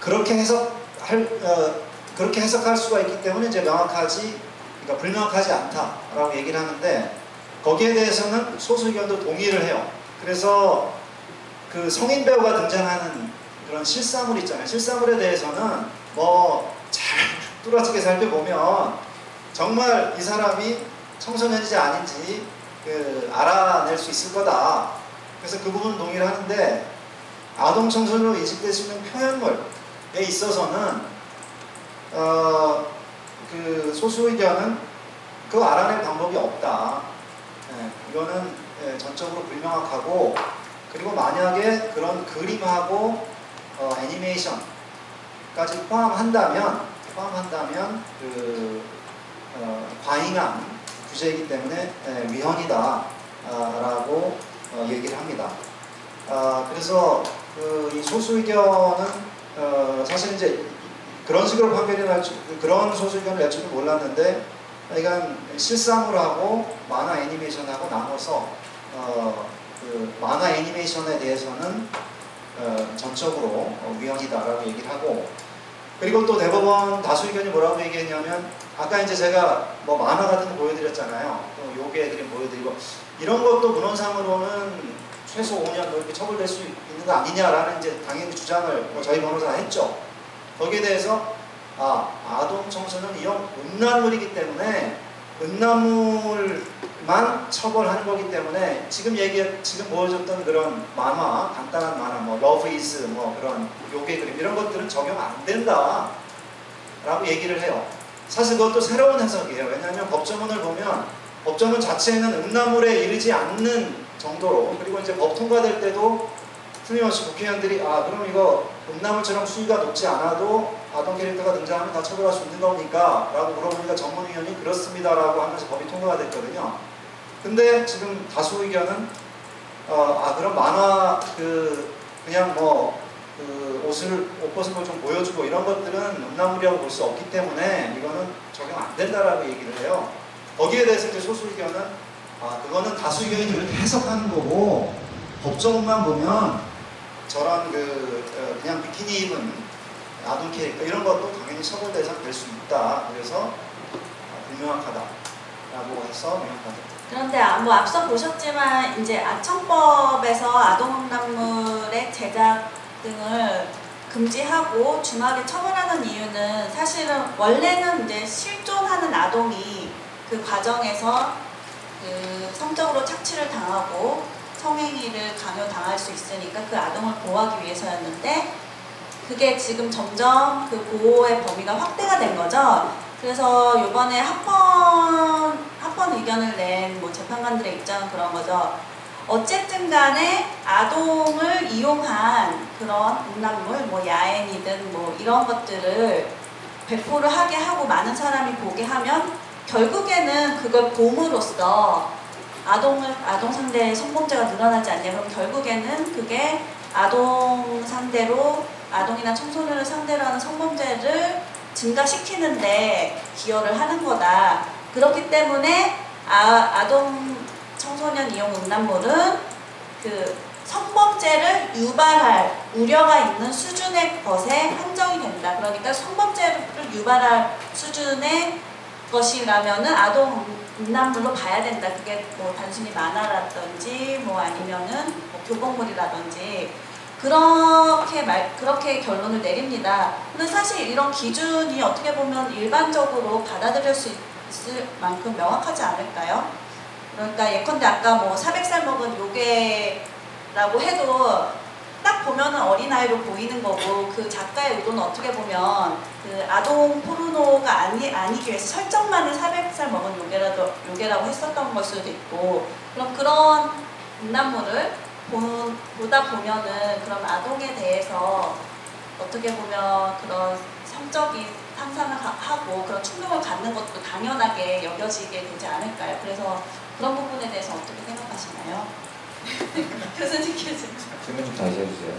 그렇게 해석할 어, 그렇게 해석할 수가 있기 때문에 이제 명확하지, 그러니까 불명확하지 않다라고 얘기를 하는데 거기에 대해서는 소수 의견도 동의를 해요. 그래서 그 성인 배우가 등장하는 그런 실사물 있잖아요. 실사물에 대해서는 뭐잘 뚜렷하게 살펴보면 정말 이 사람이 청소년인지 아닌지 그 알아낼 수 있을 거다. 그래서 그 부분 동의를 하는데 아동 청소년으로 인식될 수 있는 표현물에 있어서는 어, 그 소수 의견은 그 알아낼 방법이 없다. 네, 이거는 네, 전적으로 불명확하고 그리고 만약에 그런 그림하고 어, 애니메이션까지 포함한다면 포함한다면 그 어, 과잉한 규제이기 때문에 네, 위헌이다라고 어, 얘기를 합니다. 아, 그래서 그 이 소수 의견은 어, 사실 이제 그런 식으로 판결이 날 줄, 그런 소수 의견을 낼 줄은 몰랐는데 그러니까 실사물 하고 만화 애니메이션하고 나눠서 어, 그 만화 애니메이션에 대해서는 어, 전적으로 어, 위헌이다라고 얘기를 하고 그리고 또 대법원 다수 의견이 뭐라고 얘기했냐면 아까 이제 제가 뭐 만화 같은 거 보여드렸잖아요. 또 요게 애들이 보여드리고 이런 것도 문헌상으로는 최소 5년 뭐 이렇게 처벌될 수 있는 거 아니냐라는 이제 당연히 주장을 뭐 저희 변호사가 했죠. 거기에 대해서 아, 아동 청소년 이용 음란물이기 때문에 음란물만 처벌하는 거기 때문에 지금 얘기 지금 보여줬던 그런 만화 간단한 만화 뭐 Love is 뭐 그런 요괴 그림 이런 것들은 적용 안 된다 라고 얘기를 해요. 사실 그것도 새로운 해석이에요. 왜냐하면 법조문을 보면 법조문 자체는 음란물에 이르지 않는 정도로 그리고 이제 법 통과될 때도 틀림없이 국회의원들이 아 그럼 이거 음란물처럼 수위가 높지 않아도 아동 캐릭터가 등장하면 다 처벌할 수 있는 겁니까? 라고 물어보니까 전문위원이 그렇습니다라고 하면서 법이 통과가 됐거든요. 근데 지금 다수 의견은 어, 아 그럼 만화 그 그냥 뭐 그 옷을 옷 벗은 걸 좀 보여주고 이런 것들은 음란물이라고 볼 수 없기 때문에 이거는 적용 안 된다라고 얘기를 해요. 거기에 대해서 이제 소수 의견은 아 그거는 다수 의견이 그렇게 해석하는 거고 법조문만 보면 저런 그 어, 그냥 비키니 입은 아동 캐릭터 이런 것도 당연히 처벌 대상 될 수 있다. 그래서 아, 불명확하다라고 해서 명확하다. 그런데 아- 뭐 앞서 보셨지만 이제 아청법에서 아동음란물의 제작 등을 금지하고 중하게 처벌하는 이유는 사실은 원래는 이제 실존하는 아동이 그 과정에서 그 성적으로 착취를 당하고 성행위를 강요당할 수 있으니까 그 아동을 보호하기 위해서였는데 그게 지금 점점 그 보호의 범위가 확대가 된 거죠. 그래서 이번에 합헌 합헌 의견을 낸 뭐 재판관들의 입장은 그런 거죠. 어쨌든 간에 아동을 이용한 그런 음란물, 뭐 야행이든 뭐 이런 것들을 배포를 하게 하고 많은 사람이 보게 하면 결국에는 그걸 봄으로써 아동을 아동 상대의 성범죄가 늘어나지 않냐 그럼 결국에는 그게 아동 상대로 아동이나 청소년을 상대로 하는 성범죄를 증가시키는데 기여를 하는 거다. 그렇기 때문에 아, 아동 청소년 이용 음란물은 그 성범죄를 유발할 우려가 있는 수준의 것에 한정이 된다. 그러니까 성범죄를 유발할 수준의 것이라면은 아동 음란물로 봐야 된다. 그게 뭐 단순히 만화라든지 뭐 아니면은 뭐 교복물이라든지 그렇게 말 그렇게 결론을 내립니다. 근데 사실 이런 기준이 어떻게 보면 일반적으로 받아들일 수 있을 만큼 명확하지 않을까요? 그러니까 예컨대 아까 뭐 400살 먹은 요괴라고 해도 딱 보면은 어린아이로 보이는 거고 그 작가의 의도는 어떻게 보면 그 아동 포르노가 아니, 아니기 위해서 설정만을 400살 먹은 요괴라도, 요괴라고 했었던 걸 수도 있고 그럼 그런 음란물을 보, 보다 보면은 그런 아동에 대해서 어떻게 보면 그런 성적인 상상을 가- 하고 그런 충동을 갖는 것도 당연하게 여겨지게 되지 않을까요? 그래서 그런 부분에 대해서 어떻게 생각하시나요? 교수님께서 질문 좀 다시 해주세요.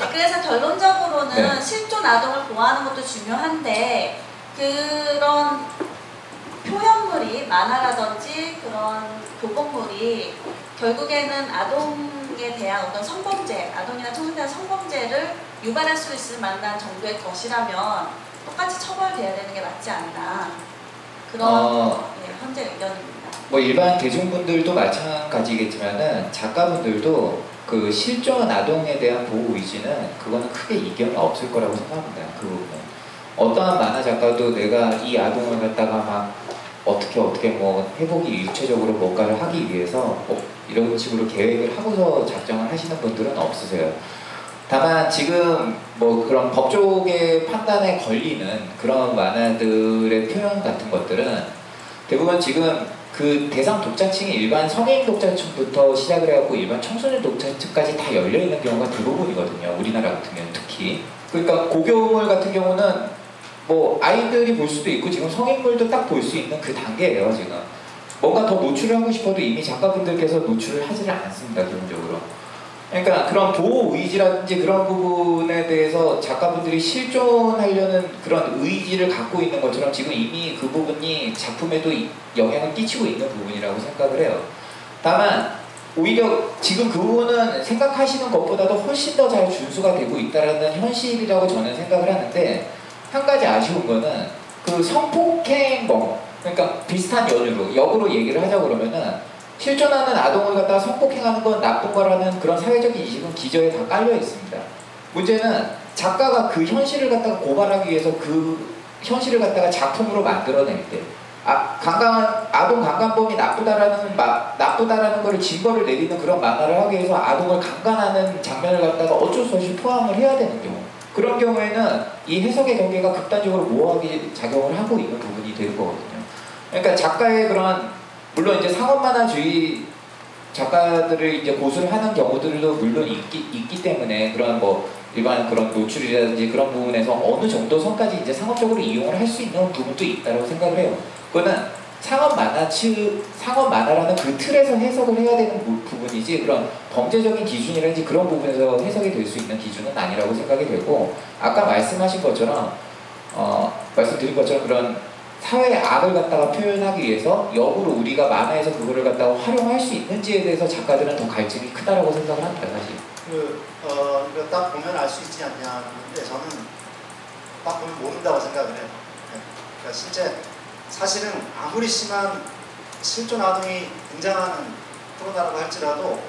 네, 그래서 결론적으로는 네. 실존 아동을 보호하는 것도 중요한데 그런 표현물이 만화라든지 그런 교복물이 결국에는 아동 에 대한 어떤 성범죄, 아동이나 청소년에 대한 성범죄를 유발할 수 있을 만한 정도의 것이라면 똑같이 처벌돼야 되는 게 맞지 않나 그런 어. 예, 현재 의견입니다. 뭐 일반 대중분들도 마찬가지겠지만은 작가분들도 그 실존 아동에 대한 보호 의지는 그거는 크게 이견이 없을 거라고 생각합니다. 그 부분은 어떠한 만화 작가도 내가 이 아동을 갖다가 막 어떻게 어떻게 뭐 회복이 일체적으로 뭔가를 하기 위해서 뭐 이런 식으로 계획을 하고서 작정을 하시는 분들은 없으세요. 다만 지금 뭐 그런 법조계 판단에 걸리는 그런 만화들의 표현 같은 것들은 대부분 지금 그 대상 독자층이 일반 성인 독자층부터 시작을 해갖고 일반 청소년 독자층까지 다 열려 있는 경우가 대부분이거든요. 우리나라 같은 경우는 특히. 그러니까 고교물 같은 경우는 뭐 아이들이 볼 수도 있고 지금 성인물도 딱 볼 수 있는 그 단계예요 지금. 뭔가 더 노출을 하고 싶어도 이미 작가분들께서 노출을 하지를 않습니다 기본적으로. 그러니까 그런 보호 의지라든지 그런 부분에 대해서 작가분들이 실존하려는 그런 의지를 갖고 있는 것처럼 지금 이미 그 부분이 작품에도 이- 영향을 끼치고 있는 부분이라고 생각을 해요. 다만 오히려 지금 그 부분은 생각하시는 것보다도 훨씬 더 잘 준수가 되고 있다는 현실이라고 저는 생각을 하는데 한 가지 아쉬운 거는 그 성폭행범 그러니까 비슷한 연유로 역으로 얘기를 하자 그러면은 실존하는 아동을 갖다가 성폭행하는 건 나쁜 거라는 그런 사회적인 인식은 기저에 다 깔려 있습니다. 문제는 작가가 그 현실을 갖다가 고발하기 위해서 그 현실을 갖다가 작품으로 만들어낼 때 아, 강간 아동 강간범이 나쁘다라는 마, 나쁘다라는 거를 증거를 내리는 그런 만화를 하기 위해서 아동을 강간하는 장면을 갖다가 어쩔 수 없이 포함을 해야 되는 경우 그런 경우에는 이 해석의 경계가 극단적으로 모호하게 작용을 하고 있는 부분이 될 거거든요. 그러니까 작가의 그런 물론 이제 상업 만화주의 작가들을 이제 고수를 하는 경우들도 물론 있기, 있기 때문에 그런 뭐 일반 그런 노출이라든지 그런 부분에서 어느 정도 선까지 이제 상업적으로 이용을 할 수 있는 부분도 있다고 생각을 해요. 그거는 상업 만화 측 상업 만화라는 그 틀에서 해석을 해야 되는 부, 부분이지 그런 범죄적인 기준이라든지 그런 부분에서 해석이 될 수 있는 기준은 아니라고 생각이 되고 아까 말씀하신 것처럼 어, 말씀드린 것처럼 그런 사회의 악을 갖다가 표현하기 위해서 역으로 우리가 만화에서 그거를 갖다가 활용할 수 있는지에 대해서 작가들은 더 갈증이 크다라고 생각을 합니다 사실. 그, 어, 이거 딱 보면 알 수 있지 않냐는데 저는 딱 보면 모른다고 생각을 해요. 네. 그러니까 실제 사실은 아무리 심한 실존 아동이 등장하는 프로다라고 할지라도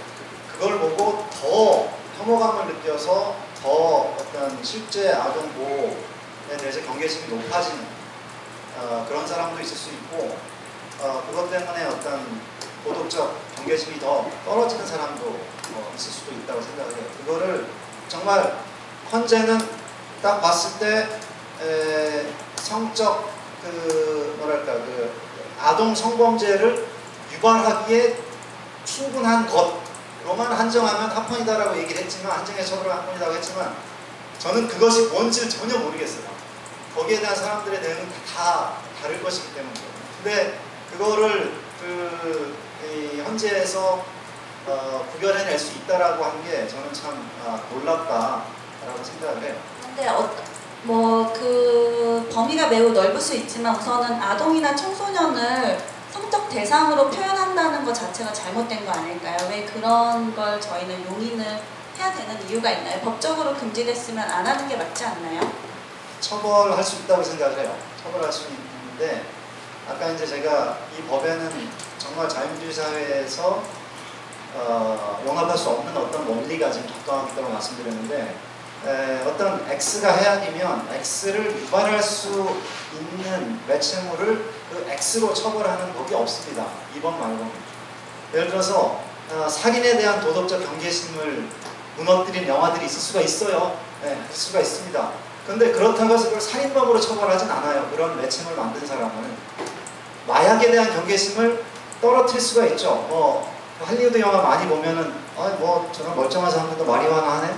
그걸 보고 더 혐오감을 느껴서 더 어떤 실제 아동 보호에 대해서 경계심이 높아지는 어, 그런 사람도 있을 수 있고 어, 그것 때문에 어떤 도덕적 경계심이 더 떨어지는 사람도 어, 있을 수도 있다고 생각을 해요. 그거를 정말 헌재는 딱 봤을 때 에, 성적 그 뭐랄까 그 아동 성범죄를 유발하기에 충분한 것로만 한정하면 합헌이다라고 얘기를 했지만 한정의 처벌을 합헌이라고 했지만 저는 그것이 뭔지를 전혀 모르겠어요. 거기에 대한 사람들의 대응은 다 다를 것이기 때문에. 근데 그거를 그 현재에서 어, 구별해낼 수 있다라고 한 게 저는 참 아, 놀랍다라고 생각을 해요. 근데 어, 뭐그 범위가 매우 넓을 수 있지만 우선은 아동이나 청소년을 성적 대상으로 표현한다는 것 자체가 잘못된 거 아닐까요? 왜 그런 걸 저희는 용인을 해야 되는 이유가 있나요? 법적으로 금지됐으면 안 하는 게 맞지 않나요? 처벌할 수 있다고 생각을 해요. 처벌할 수 있는데 아까 이제 제가 이 법에는 정말 자유주의 사회에서 어, 용납할 수 없는 어떤 원리가 지금 작동하고 있다고 말씀드렸는데 에, 어떤 X가 해악이면 X를 유발할 수 있는 매체물을 그 X로 처벌하는 법이 없습니다. 이번 말고는. 예를 들어서 어, 살인에 대한 도덕적 경계심을 무너뜨린 영화들이 있을 수가 있어요. 네, 있을 수가 있습니다. 근데 그렇다고 해서 그걸 살인범으로 처벌하진 않아요. 그런 매체물 만든 사람을. 마약에 대한 경계심을 떨어뜨릴 수가 있죠. 뭐 할리우드 영화 많이 보면은 아뭐 저런 멀쩡한 사람들도 마리화나 하네.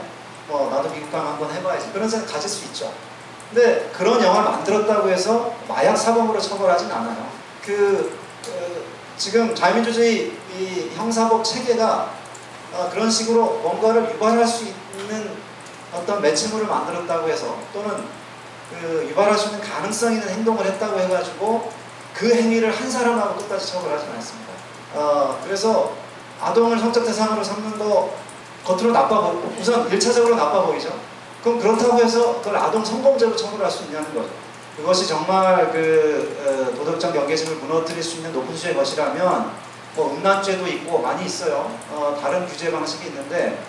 뭐 나도 미국 가면 한번 해봐야지. 그런 생각 가질 수 있죠. 근데 그런 영화를 만들었다고 해서 마약 사범으로 처벌하진 않아요. 그, 그 지금 자유민주주의 이 형사법 체계가 어, 그런 식으로 뭔가를 유발할 수 있는 어떤 매체물을 만들었다고 해서 또는 그 유발할 수 있는 가능성 있는 행동을 했다고 해가지고 그 행위를 한 사람하고 똑같이 처벌하지 않습니다. 어, 그래서 아동을 성적 대상으로 삼는 거 겉으로 나빠 보이고 우선 1차적으로 나빠 보이죠. 그럼 그렇다고 해서 그걸 아동 성범죄로 처벌할 수 있냐는 거죠. 그것이 정말 그 어, 도덕적 경계심을 무너뜨릴 수 있는 높은 수준의 것이라면 뭐 음란죄도 있고 많이 있어요. 어, 다른 규제 방식이 있는데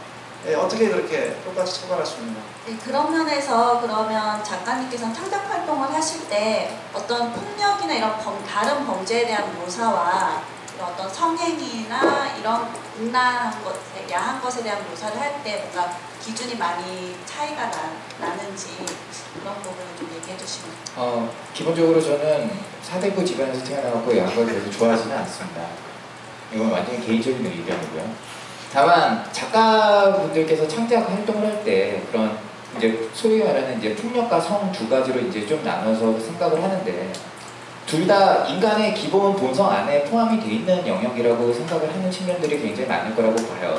예, 어떻게 그렇게 똑같이 처벌할 수 있느냐. 네, 그런 면에서 그러면 작가님께서 창작 활동을 하실 때 어떤 폭력이나 이런 범, 다른 범죄에 대한 묘사와 어떤 성행위나 이런 음란한 것, 야한 것에 대한 묘사를 할 때 뭔가 기준이 많이 차이가 나, 나는지 그런 부분을 좀 얘기해 주시면. 어, 기본적으로 저는 사대부 집안에서 태어나고 야한 걸 별로 좋아하지는 않습니다. 이건 완전히 개인적인 의견이고요. 다만 작가분들께서 창작 활동을 할 때 그런 이제 소위 말하는 이제 폭력과 성 두 가지로 이제 좀 나눠서 생각을 하는데 둘 다 인간의 기본 본성 안에 포함이 돼 있는 영역이라고 생각을 하는 측면들이 굉장히 많을 거라고 봐요.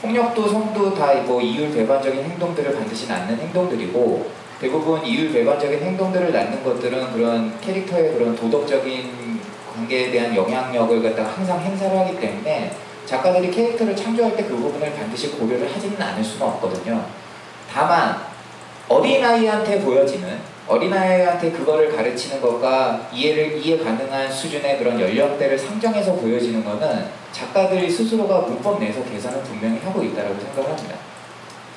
폭력도 성도 다 뭐 이율 배반적인 행동들을 반드시 낳는 행동들이고 대부분 이율 배반적인 행동들을 낳는 것들은 그런 캐릭터의 그런 도덕적인 관계에 대한 영향력을 갖다가 항상 행사를 하기 때문에 작가들이 캐릭터를 창조할 때 그 부분을 반드시 고려를 하지는 않을 수가 없거든요. 다만 어린아이한테 보여지는 어린아이한테 그거를 가르치는 것과 이해를 이해 가능한 수준의 그런 연령대를 상정해서 보여지는 것은 작가들이 스스로가 문법 내에서 계산을 분명히 하고 있다고 생각을 합니다.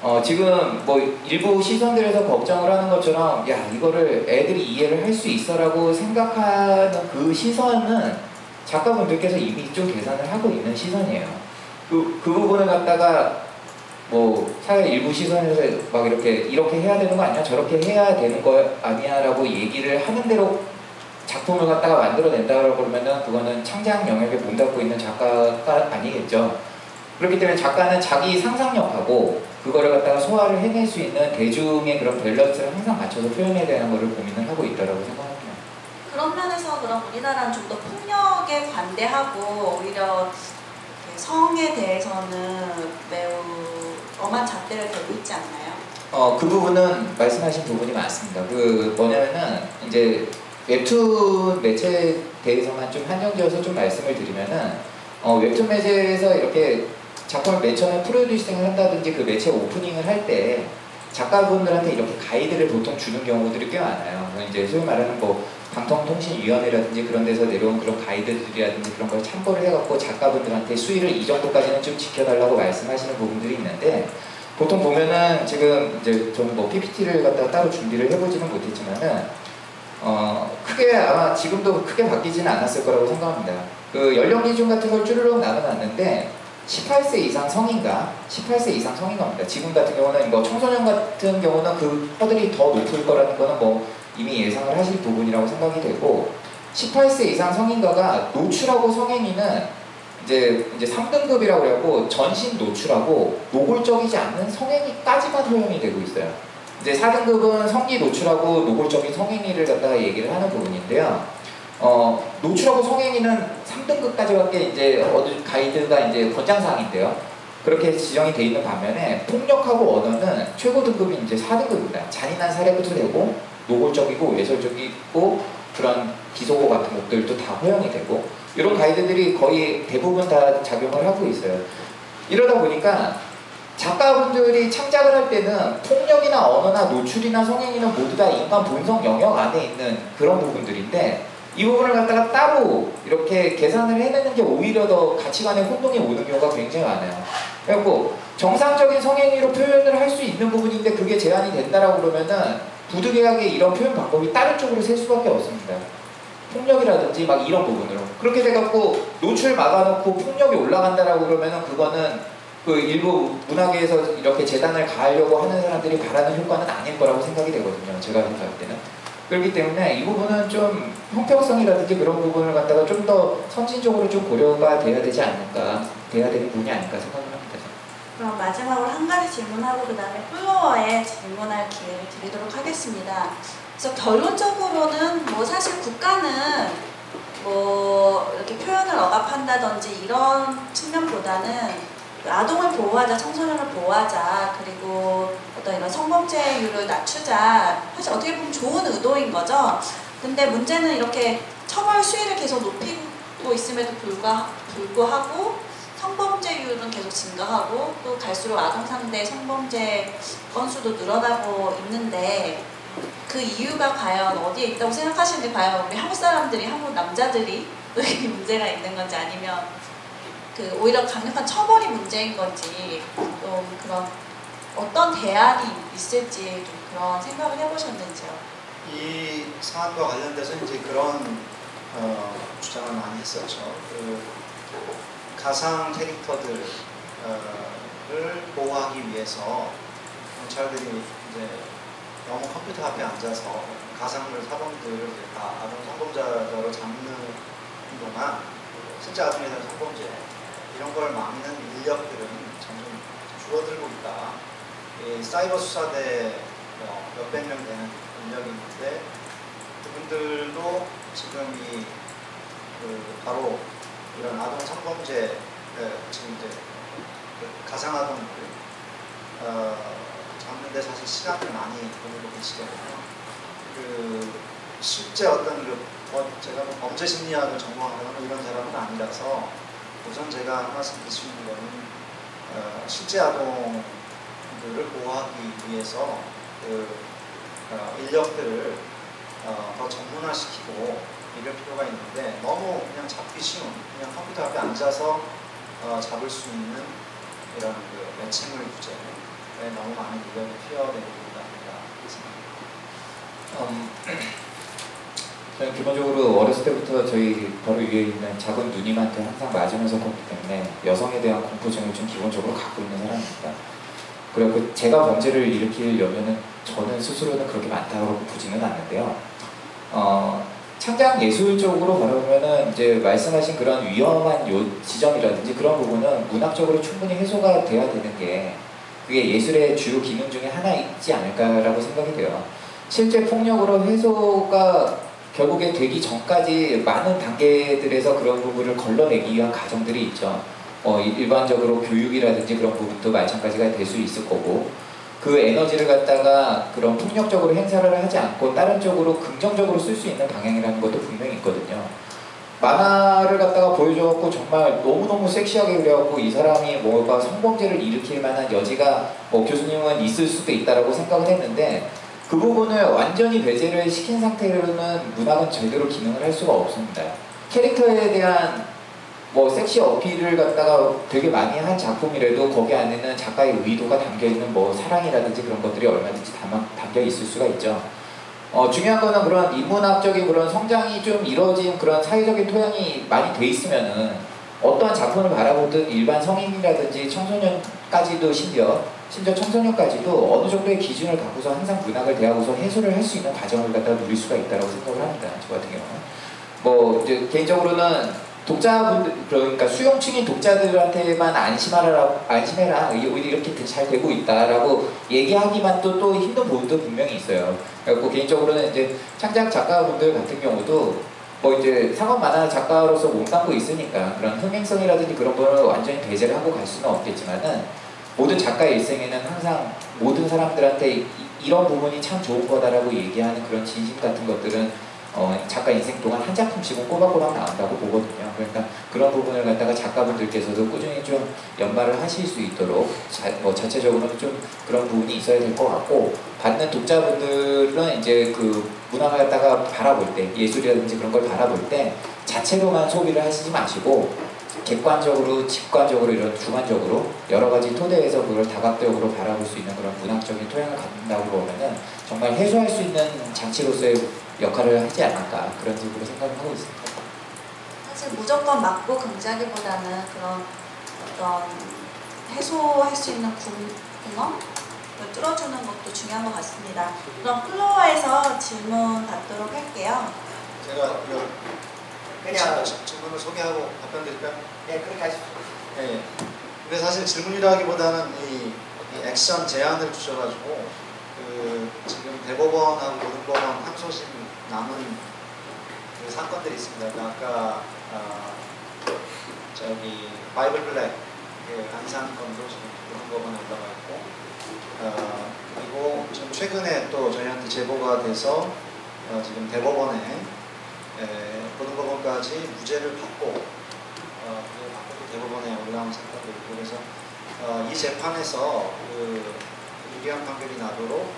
어, 지금 뭐 일부 시선들에서 걱정을 하는 것처럼 야 이거를 애들이 이해를 할 수 있어라고 생각하는 그 시선은 작가분들께서 이미 좀 계산을 하고 있는 시선이에요. 그, 그 부분을 갖다가 뭐 사회 일부 시선에서 막 이렇게 이렇게 해야 되는 거 아니야 저렇게 해야 되는 거 아니야라고 얘기를 하는 대로 작품을 갖다가 만들어낸다고 그러면은 그거는 창작 영역에 문 닫고 있는 작가가 아니겠죠. 그렇기 때문에 작가는 자기 상상력하고 그거를 갖다가 소화를 해낼 수 있는 대중의 그런 밸런스를 항상 맞춰서 표현해야 되는 거를 고민을 하고 있다고 생각합니다. 그런 면에서 그럼 우리나라는 좀 더 폭력에 관대하고 오히려 성에 대해서는 매우 엄한 잣대를 대고 있지 않나요? 어, 그 부분은 말씀하신 부분이 맞습니다. 그 뭐냐면은 이제 웹툰 매체에 대해서만 좀 한정지어서 좀 말씀을 드리면은 어, 웹툰 매체에서 이렇게 작품을 맨 처음에 프로듀싱을 한다든지 그 매체 오프닝을 할 때 작가분들한테 이렇게 가이드를 보통 주는 경우들이 꽤 많아요. 이제 소위 말하는 뭐 방통통신위원회라든지 그런 데서 내려온 그런 가이드들이라든지 그런 걸 참고를 해갖고 작가분들한테 수위를 이 정도까지는 좀 지켜달라고 말씀하시는 부분들이 있는데 보통 보면은 지금 이제 저는 뭐 PPT를 갖다가 따로 준비를 해보지는 못했지만은 어 크게 아마 지금도 크게 바뀌지는 않았을 거라고 생각합니다. 그 연령 기준 같은 걸 쭈르륵 나눠놨는데 18세 이상 성인가 18세 이상 성인가입니다. 지금 같은 경우는 뭐 청소년 같은 경우는 그 허들이 더 높을 거라는 거는 뭐 이미 예상을 하실 부분이라고 생각이 되고 18세 이상 성인가가 노출하고 성행위는 이제 이제 3등급이라고 그래갖고 전신 노출하고 노골적이지 않는 성행위까지만 허용이 되고 있어요. 이제 4등급은 성기 노출하고 노골적인 성행위를 갖다가 얘기를 하는 부분인데요. 어, 노출하고 성행위는 3등급까지밖에 이제 어디 가이드가 이제 권장사항인데요. 그렇게 지정이 돼 있는 반면에 폭력하고 언어는 최고 등급이 이제 4등급입니다. 잔인한 살해부터 되고 노골적이고 외설적이고 그런 비속어 같은 것들도 다 허용이 되고 이런 가이드들이 거의 대부분 다 작용을 하고 있어요. 이러다 보니까 작가분들이 창작을 할 때는 폭력이나 언어나 노출이나 성행위는 모두 다 인간 본성 영역 안에 있는 그런 부분들인데 이 부분을 갖다가 따로 이렇게 계산을 해내는 게 오히려 더 가치관의 혼동이 오는 경우가 굉장히 많아요. 그래갖고 정상적인 성행위로 표현을 할 수 있는 부분인데 그게 제한이 된다라고 그러면은 부득이하게 이런 표현 방법이 다른 쪽으로 셀 수밖에 없습니다. 폭력이라든지 막 이런 부분으로 그렇게 돼갖고 노출 막아놓고 폭력이 올라간다라고 그러면은 그거는 그 일부 문화계에서 이렇게 재단을 가하려고 하는 사람들이 바라는 효과는 아닐 거라고 생각이 되거든요. 제가 생각할 때는. 그렇기 때문에 이 부분은 좀 형평성이라든지 그런 부분을 갖다가 좀 더 선진적으로 좀 고려가 돼야 되지 않을까, 돼야 되는 부분이 아닐까 생각을 합니다. 그럼 마지막으로 한 가지 질문하고 그 다음에 플로어에 질문할 기회를 드리도록 하겠습니다. 그래서 결론적으로는 뭐 사실 국가는 뭐 이렇게 표현을 억압한다든지 이런 측면보다는 아동을 보호하자, 청소년을 보호하자, 그리고 어떤 이런 성범죄율을 낮추자. 사실 어떻게 보면 좋은 의도인 거죠. 근데 문제는 이렇게 처벌 수위를 계속 높이고 있음에도 불구하, 불구하고 성범죄율은 계속 증가하고 또 갈수록 아동 상대 성범죄 건수도 늘어나고 있는데 그 이유가 과연 어디에 있다고 생각하시는지 과연 우리 한국 사람들이 한국 남자들이 또 이게 문제가 있는 건지 아니면 그 오히려 강력한 처벌이 문제인 건지 좀 그런 어떤 대안이 있을지 좀 그런 생각을 해보셨는지요? 이 사안과 관련돼서 이제 그런 어, 주장을 많이 했었죠. 그 가상 캐릭터들을 보호하기 위해서 경찰들이 이제 너무 컴퓨터 앞에 앉아서 가상물 사범들을 다 아동 성범죄자로 잡는 동안 실제 아동에 대한 성범죄 이런 걸 막는 인력들은 점점 줄어들고 있다. 이 사이버 수사대 뭐 몇백 명 되는 인력이 있는데 그분들도 지금 이 그 바로 이런 아동 성범죄 지금 이제 그 가상 아동들 어, 잡는데 사실 시간을 많이 보내고 계시거든요. 그 실제 어떤 그 어, 제가 뭐 범죄 심리학을 전공하거나 이런 사람은 아니라서 우선 제가 한 말씀 드릴 수 있는 거는 어, 실제 아동들을 보호하기 위해서 그 어, 인력들을 어, 더 전문화시키고 이럴 필요가 있는데 너무 그냥 잡기 쉬운 그냥 컴퓨터 앞에 앉아서 어, 잡을 수 있는 이런 그 매칭물 규제 너무 많은 인력이 투여되고 있다. 음, 저는 기본적으로 어렸을 때부터 저희 바로 위에 있는 작은 누님한테 항상 맞으면서 컸기 때문에 여성에 대한 공포증을 좀 기본적으로 갖고 있는 사람입니다. 그리고 제가 범죄를 일으키려면은 저는 스스로는 그렇게 많다고 보지는 않는데요. 어, 창작 예술적으로 바라보면은 이제 말씀하신 그런 위험한 요 지점이라든지 그런 부분은 문학적으로 충분히 해소가 돼야 되는 게 그게 예술의 주요 기능 중에 하나 있지 않을까라고 생각이 돼요. 실제 폭력으로 해소가 결국에 되기 전까지 많은 단계들에서 그런 부분을 걸러내기 위한 과정들이 있죠. 어, 일반적으로 교육이라든지 그런 부분도 마찬가지가 될 수 있을 거고 그 에너지를 갖다가 그런 폭력적으로 행사를 하지 않고 다른 쪽으로 긍정적으로 쓸 수 있는 방향이라는 것도 분명히 있거든요. 만화를 갖다가 보여줘갖고 정말 너무너무 섹시하게 그려갖고 이 사람이 뭐가 성범죄를 일으킬 만한 여지가 뭐 교수님은 있을 수도 있다라고 생각을 했는데 그 부분을 완전히 배제를 시킨 상태로는 문학은 제대로 기능을 할 수가 없습니다. 캐릭터에 대한 뭐 섹시 어필을 갖다가 되게 많이 한 작품이라도 거기 안에는 작가의 의도가 담겨 있는 뭐 사랑이라든지 그런 것들이 얼마든지 담겨 있을 수가 있죠. 어, 중요한 거는 그런 인문학적인 그런 성장이 좀 이루어진 그런 사회적인 토양이 많이 돼 있으면은 어떠한 작품을 바라보든 일반 성인이라든지 청소년까지도 심지어 심지어 청소년까지도 어느 정도의 기준을 갖고서 항상 문학을 대하고서 해소를 할 수 있는 과정을 갖다 누릴 수가 있다고 생각을 합니다. 저 같은 경우는. 뭐 이제 개인적으로는 독자분들 그러니까 수용층인 독자들한테만 안심하라 안심해라 이렇게 잘 되고 있다라고 얘기하기만 또 또 힘든 부분도 분명히 있어요. 그래고 개인적으로는 이제 창작 작가분들 같은 경우도 뭐 이제 상업 만화 작가로서 몸담고 있으니까 그런 흥행성이라든지 그런 거를 완전히 배제를 하고 갈 수는 없겠지만은 모든 작가의 일생에는 항상 모든 사람들한테 이, 이런 부분이 참 좋은 거다라고 얘기하는 그런 진심 같은 것들은 어, 작가 인생 동안 한 작품씩은 꼬박꼬박 나온다고 보거든요. 그러니까 그런 부분을 갖다가 작가분들께서도 꾸준히 좀 연말을 하실 수 있도록 자, 뭐 자체적으로는 좀 그런 부분이 있어야 될 것 같고 받는 독자분들은 이제 그 문화를 갖다가 바라볼 때 예술이라든지 그런 걸 바라볼 때 자체로만 소비를 하시지 마시고 객관적으로, 직관적으로 이런 주관적으로 여러 가지 토대에서 그걸 다각적으로 바라볼 수 있는 그런 문학적인 토양을 갖는다고 보면은 정말 해소할 수 있는 장치로서의 역할을 하지 않을까 그런 식으로 생각을 하고 있습니다. 사실 무조건 맞고 금지하기보다는 그런 어떤 해소할 수 있는 구멍을 뚫어주는 것도 중요한 것 같습니다. 그럼 플로어에서 질문 받도록 할게요. 제가 그냥 질문을 소개하고 답변 드릴까요? 네, 그렇게 하십시오. 네. 근데 사실 질문이라기보다는 이, 이 액션 제안을 주셔가지고 그 지금 대법원하고 고등법원 항소심 남은 그 사건들이 있습니다. 그 아까 아, 저기 바이블 블랙 그 안산 건도 지금 고등법원에 올라가 있고 어, 그리고 지금 최근에 또 저희한테 제보가 돼서 어, 지금 대법원에 에, 고등법원까지 무죄를 받고 어, 무죄를 대법원에 올라온 있고 그래서 어, 이 재판에서 그 유리한 판결이 나도록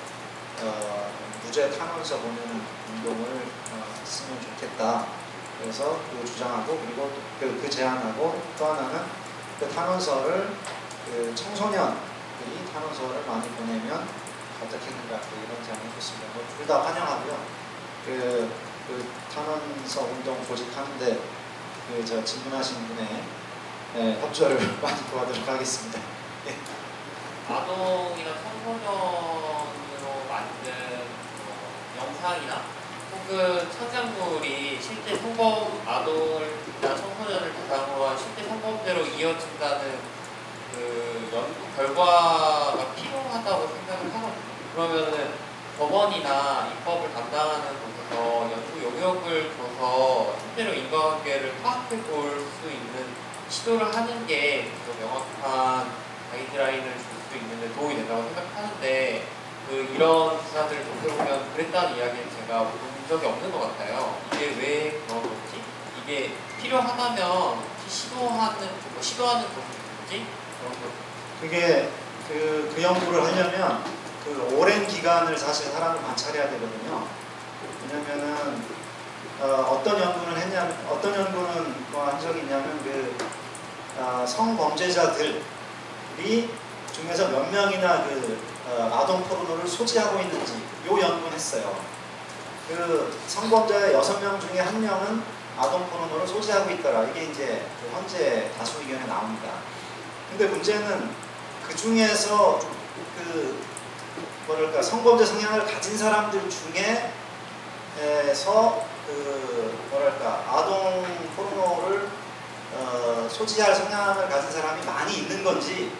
어, 무죄 탄원서 보내는 운동을 어, 했으면 좋겠다. 그래서 그 주장하고 그리고 그, 그 제안하고 또 하나는 그 탄원서를 그 청소년들이 탄원서를 많이 보내면 어떻겠는가 그 이런 제안을 했습니다. 뭐둘다 환영하고요. 그, 그 탄원서 운동 조직하는데 그 저 질문하신 분의 네, 협조를 많이 구하도록 하겠습니다. 예. 아동이나 청소년으로 만든 뭐 영상이나 혹은 창작물이 실제 성범 아동이나 청소년을 대상으로 한 실제 성범죄로 이어진다는 그 연구 결과가 필요하다고 생각을 하거든요. 그러면은 법원이나 입법을 담당하는 곳에 서 연구 용역을 줘서 실제로 인과관계를 파악해 볼 수 있는 시도를 하는 게 더 명확한 가이드라인을 줄 수 있는데 도움이 된다고 생각하는데 그 이런 기사들을 접해보면 그랬다는 이야기는 제가 본 적이 없는 것 같아요. 이게 왜 그런 건지 이게 필요하다면 시도하는 뭐 시도하는 있는지 그런 거. 그게 그, 그 연구를 하려면 그 오랜 기간을 사실 사람을 관찰해야 되거든요. 왜냐면은 어, 떤 연구는 했냐면 어떤 연구는 뭐한 적이 있냐면 그 어, 성범죄자들이 중에서 몇 명이나 그 어, 아동 포르노를 소지하고 있는지 요 연구는 했어요. 그 성범죄 여섯 명 중에 한 명은 아동 포르노를 소지하고 있더라. 이게 이제 그 현재 다수 의견에 나옵니다. 근데 문제는 그 중에서 그 뭐랄까 성범죄 성향을 가진 사람들 중에 서 그 뭐랄까 아동 포르노를 어, 소지할 성향을 가진 사람이 많이 있는 건지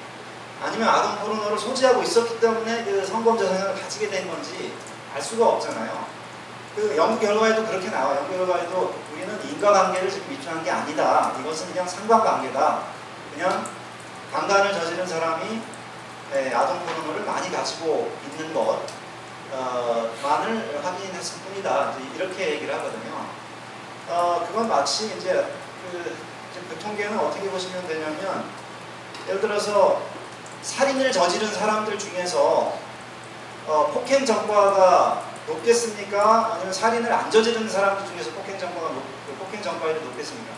아니면 아동 포르노를 소지하고 있었기 때문에 그 성범죄 성향을 가지게 된 건지 알 수가 없잖아요. 그 연구 결과에도 그렇게 나와요. 연구 결과에도 우리는 인과관계를 지금 미투한 게 아니다. 이것은 그냥 상관관계다. 그냥 강간을 저지른 사람이 네, 아동 포르노를 많이 가지고 있는 것 어, 만을 확인했을 뿐이다. 이렇게 얘기를 하거든요. 어, 그건 마치 이제 그, 그 통계는 어떻게 보시면 되냐면 예를 들어서 살인을 저지른 사람들 중에서 어, 폭행 전과가 높겠습니까? 아니면 살인을 안 저지른 사람들 중에서 폭행 전과가 높, 그 폭행 전과율이 높겠습니까?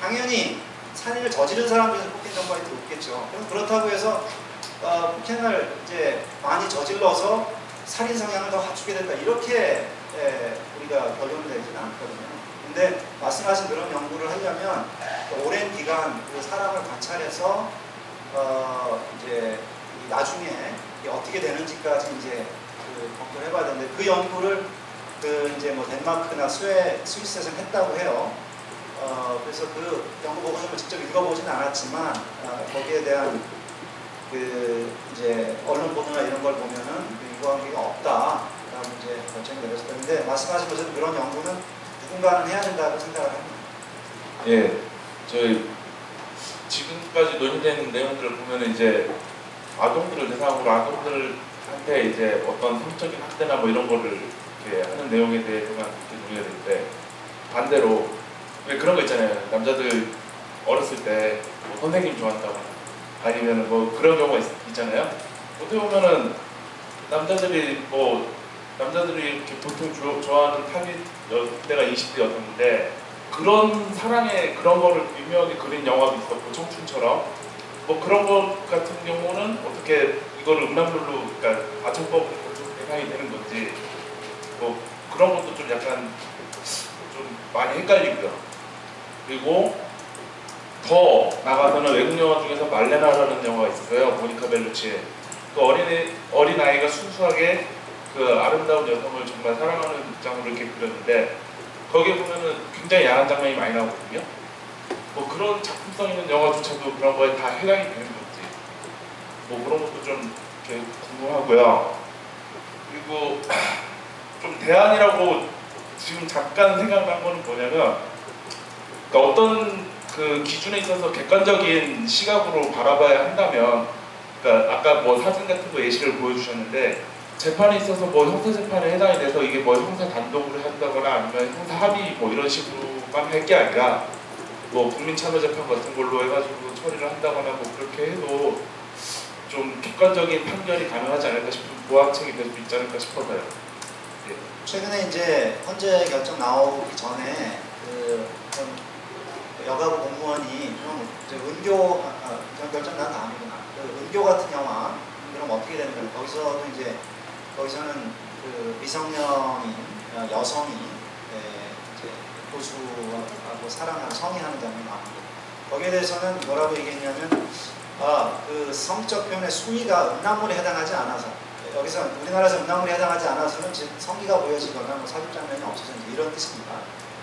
당연히 살인을 저지른 사람 중에서 폭행 전과율이 높겠죠. 그럼 그렇다고 해서 어, 폭행을 이제 많이 저질러서 살인 성향을 더 갖추게 된다. 이렇게 예, 우리가 결론 내지는 않거든요. 근데 말씀하신 그런 연구를 하려면 오랜 기간 그 사람을 관찰해서 어, 이제 이 나중에 어떻게 되는지까지 이제 그 검토를 해봐야 되는데 그 연구를 그 이제 뭐 덴마크나 스웨, 스위스에서 했다고 해요. 어, 그래서 그 연구 보고서를 직접 읽어보진 않았지만 어, 거기에 대한 그 이제 언론 보도나 이런 걸 보면은 그 인과관계가 없다라고 이제 결정이 내렸을 텐데 말씀하신 것처럼 그런 연구는 누군가는 해야 된다고 생각을 합니다. 예, 저희 지금까지 논의되는 내용들을 보면 이제 아동들을 대상으로 아동들한테 이제 어떤 성적인 학대나 뭐 이런 거를 이렇게 하는 내용에 대해서만 이렇게 논의가 되는데 반대로 왜 그런 거 있잖아요. 남자들 어렸을 때 뭐 선생님 좋아한다거나 아니면 뭐 그런 경우가 있, 잖아요 어떻게 보면은 남자들이 뭐 남자들이 이렇게 보통 조, 좋아하는 타깃 때가 20대 여성인데 그런 사랑의 그런 거를 미묘하게 그린 영화도 있었고 청춘처럼 뭐 그런 것 같은 경우는 어떻게 이거를 음란물로 그러니까 아청법으로 대상이 되는 건지 뭐 그런 것도 좀 약간 좀 많이 헷갈리고요. 그리고 더 나가서는 외국 영화 중에서 말레나라는 영화가 있어요. 모니카 벨루치의 그 어린 아이가 순수하게 그 아름다운 여성을 정말 사랑하는 입장으로 이렇게 그렸는데 거기에 보면은 굉장히 야한 장면이 많이 나오거든요. 뭐 그런 작품성 있는 영화조차도 그런 거에 다 해당이 되는 건지 뭐 그런 것도 좀 이렇게 궁금하고요. 그리고 좀 대안이라고 지금 잠깐 생각난 거는 뭐냐면 그러니까 어떤 그 기준에 있어서 객관적인 시각으로 바라봐야 한다면 그러니까 아까 뭐 사진 같은 거 예시를 보여주셨는데 재판에 있어서 뭐 형사 재판에 해당이 돼서 이게 뭐 형사 단독으로 한다거나 아니면 형사 합의 뭐 이런 식으로만 할 게 아니라 뭐 국민 참여 재판 같은 걸로 해가지고 처리를 한다거나 뭐 그렇게 해도 좀 객관적인 판결이 가능하지 않을까 싶은 보완책이 될 수 있지 않을까 싶어서요. 네. 최근에 이제 헌재 결정 나오기 전에 그 여가부 공무원이 그럼 은교 아, 아, 결정 난 다음이구나. 그 은교 같은 영화 그럼 어떻게 되는 거예요? 거기서도 이제 거기서는 그 미성년인 어, 여성이 예, 이제 고수하고 사랑하는 성희하는 장면이 나옵니다. 거기에 대해서는 뭐라고 얘기했냐면 아, 그 성적 표현의 수위가 음란물에 해당하지 않아서 여기서 우리나라에서 음란물에 해당하지 않아서는 즉 성기가 보여지거나 뭐 삽입 장면이 없어서 이런 뜻입니다.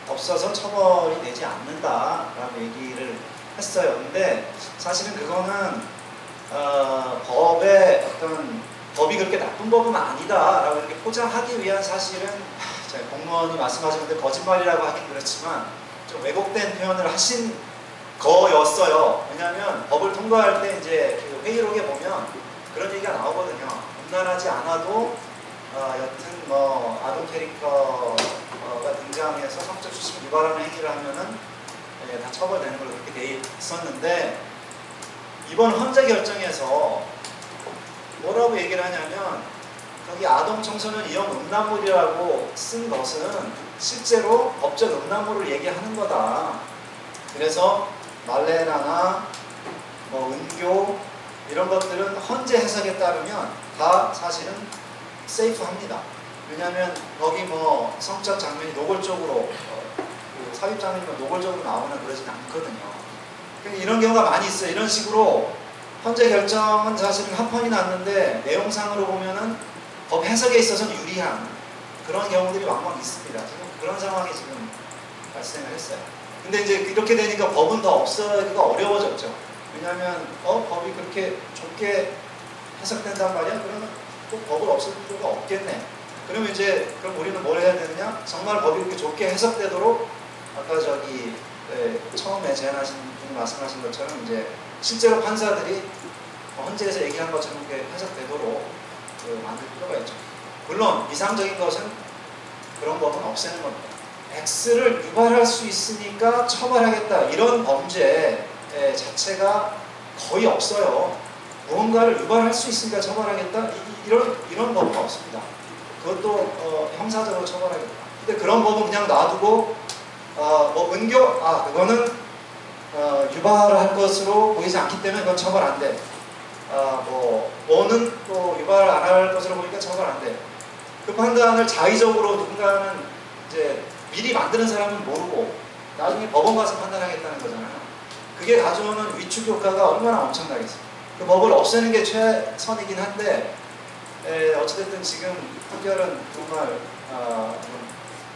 없어서 처벌이 되지 않는다라고 얘기를 했어요. 근데 사실은 그거는 어, 법의 어떤 법이 그렇게 나쁜 법은 아니다라고 이렇게 포장하기 위한 사실은 제 공무원이 말씀하셨는데 거짓말이라고 하긴 그렇지만 좀 왜곡된 표현을 하신 거였어요. 왜냐하면 법을 통과할 때 이제 그 회의록에 보면 그런 얘기가 나오거든요. 음란하지 않아도 어, 여튼 뭐 아동 캐릭터 가 등장해서 성적 수심 유발하는 행위를 하면은 예, 다 처벌되는 걸로 그렇게 돼 있었는데 이번 헌재 결정에서 뭐라고 얘기를 하냐면 여기 아동 청소년 이용 음란물이라고 쓴 것은 실제로 법적 음란물을 얘기하는 거다. 그래서 말레나나 뭐 은교 이런 것들은 헌재 해석에 따르면 다 사실은 세이프합니다. 왜냐하면 거기 뭐 성적 장면이 노골적으로 어, 그 삽입 장면이 뭐 노골적으로 나오거나 그러진 않거든요. 그러니까 이런 경우가 많이 있어요. 이런 식으로 헌재 결정은 사실은 합헌이 났는데 내용상으로 보면은 법 해석에 있어서는 유리한 그런 경우들이 왕왕 있습니다. 지금 그런 상황이 지금 발생을 했어요. 근데 이제 이렇게 되니까 법은 더 없어지기가 어려워졌죠. 왜냐하면 어 법이 그렇게 좁게 해석된단 말이야? 그러면 또 법을 없앨 필요가 없겠네. 그러면 이제 그럼 우리는 뭘 해야 되느냐? 정말 법이 그렇게 좁게 해석되도록 아까 저기 예, 처음에 제안하신 분이 말씀하신 것처럼 이제 실제로 판사들이 헌재에서 얘기한 것처럼 그렇게 해석되도록 그 만들 필요가 있죠. 물론 이상적인 것은 그런 법은 없애는 겁니다. X를 유발할 수 있으니까 처벌하겠다 이런 범죄 자체가 거의 없어요. 무언가를 유발할 수 있으니까 처벌하겠다 이, 런 이런 법은 없습니다. 그것도 어, 형사적으로 처벌하겠다. 근데 그런 법은 그냥 놔두고 어, 뭐 은교 아 그거는 어, 유발할 것으로 보이지 않기 때문에 그건 처벌 안 돼. 아, 뭐 뭐는 또 유발 안할 것으로 보니까 처벌 안 돼. 그 판단을 자의적으로 누군가는 이제 미리 만드는 사람은 모르고 나중에 법원 가서 판단하겠다는 거잖아요. 그게 가져오는 위축 효과가 얼마나 엄청나겠어요. 그 법을 없애는 게 최선이긴 한데 에, 어찌됐든 지금 판결은 정말 어,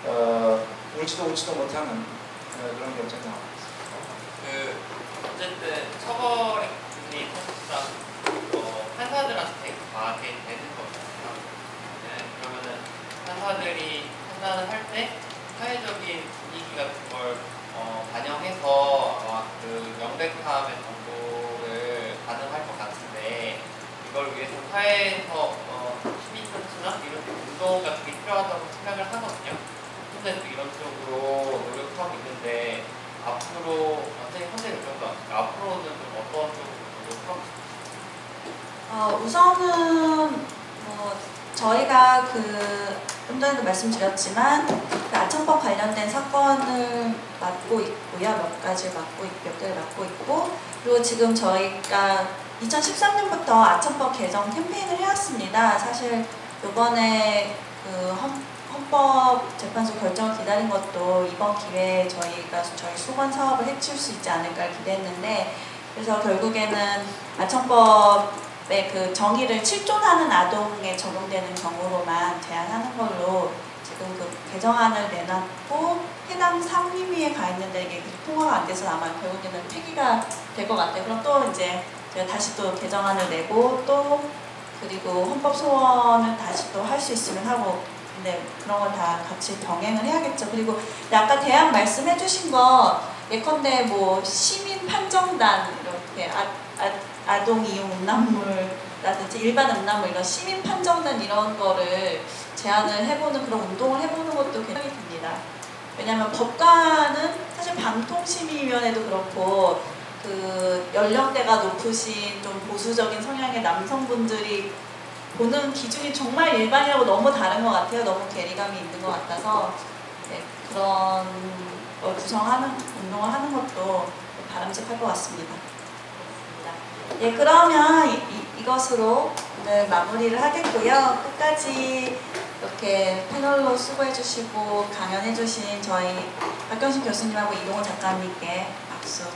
어, 울지도 울지도 못하는 어, 그런 결정이 나옵니다. 그 어쨌든 처벌의 기준이 사실상 어, 판사들한테 가게 되는 거잖아요. 네, 그러면은 판사들이 판단을 할 때 사회적인 분위기 같은 걸 어, 반영해서 아마 그 명백함의 정도를 가능할 것 같은데 이걸 위해서 사회에서 어, 시민단체나 이런 운동 같은 게 필요하다고 생각을 하거든요. 현재도 이런 쪽으로 노력하고 있는데 앞으로 현재 결정도 아니까 앞으로는 좀 어떤 쪽으로 노력하고 싶어요? 어, 우선은 뭐 저희가 그 좀 전에도 말씀드렸지만 그 아청법 관련된 사건을 맡고 있고요. 몇 가지 맡고 있, 몇 개를 맡고 있고 그리고 지금 저희가 2013년부터 아청법 개정 캠페인을 해왔습니다. 사실 이번에 그 헌, 헌법재판소 결정을 기다린 것도 이번 기회에 저희가 저희 수건 사업을 해칠 수 있지 않을까 기대했는데 그래서 결국에는 아청법의 그 정의를 7조나는 아동에 적용되는 경우로만 제한하는 걸로 지금 그 개정안을 내놨고 해당 상임위에 가 있는데 이게 통과가 안 돼서 아마 결국에는 폐기가 될 것 같아요. 그럼 또 이제 제가 다시 또 개정안을 내고 또 그리고 헌법 소원을 다시 또 할 수 있으면 하고 근데 그런 건 다 같이 병행을 해야겠죠. 그리고 아까 대학 말씀해 주신 거 예컨대 뭐 시민 판정단 이렇게 아, 아, 아동 이용 음란물라든지 일반 음란물 이런 시민 판정단 이런 거를 제안을 해보는 그런 운동을 해보는 것도 굉장히 듭니다. 왜냐하면 법관은 사실 방통심의위원회도 그렇고 그 연령대가 높으신 좀 보수적인 성향의 남성분들이 보는 기준이 정말 일반이라고 너무 다른 것 같아요. 너무 괴리감이 있는 것 같아서 네, 그런 걸 구성하는 운동을 하는 것도 바람직할 것 같습니다. 예, 그러면 이, 것으로 오늘 마무리를 하겠고요. 끝까지 이렇게 패널로 수고해주시고 강연해주신 저희 박경신 교수님하고 이동호 작가님께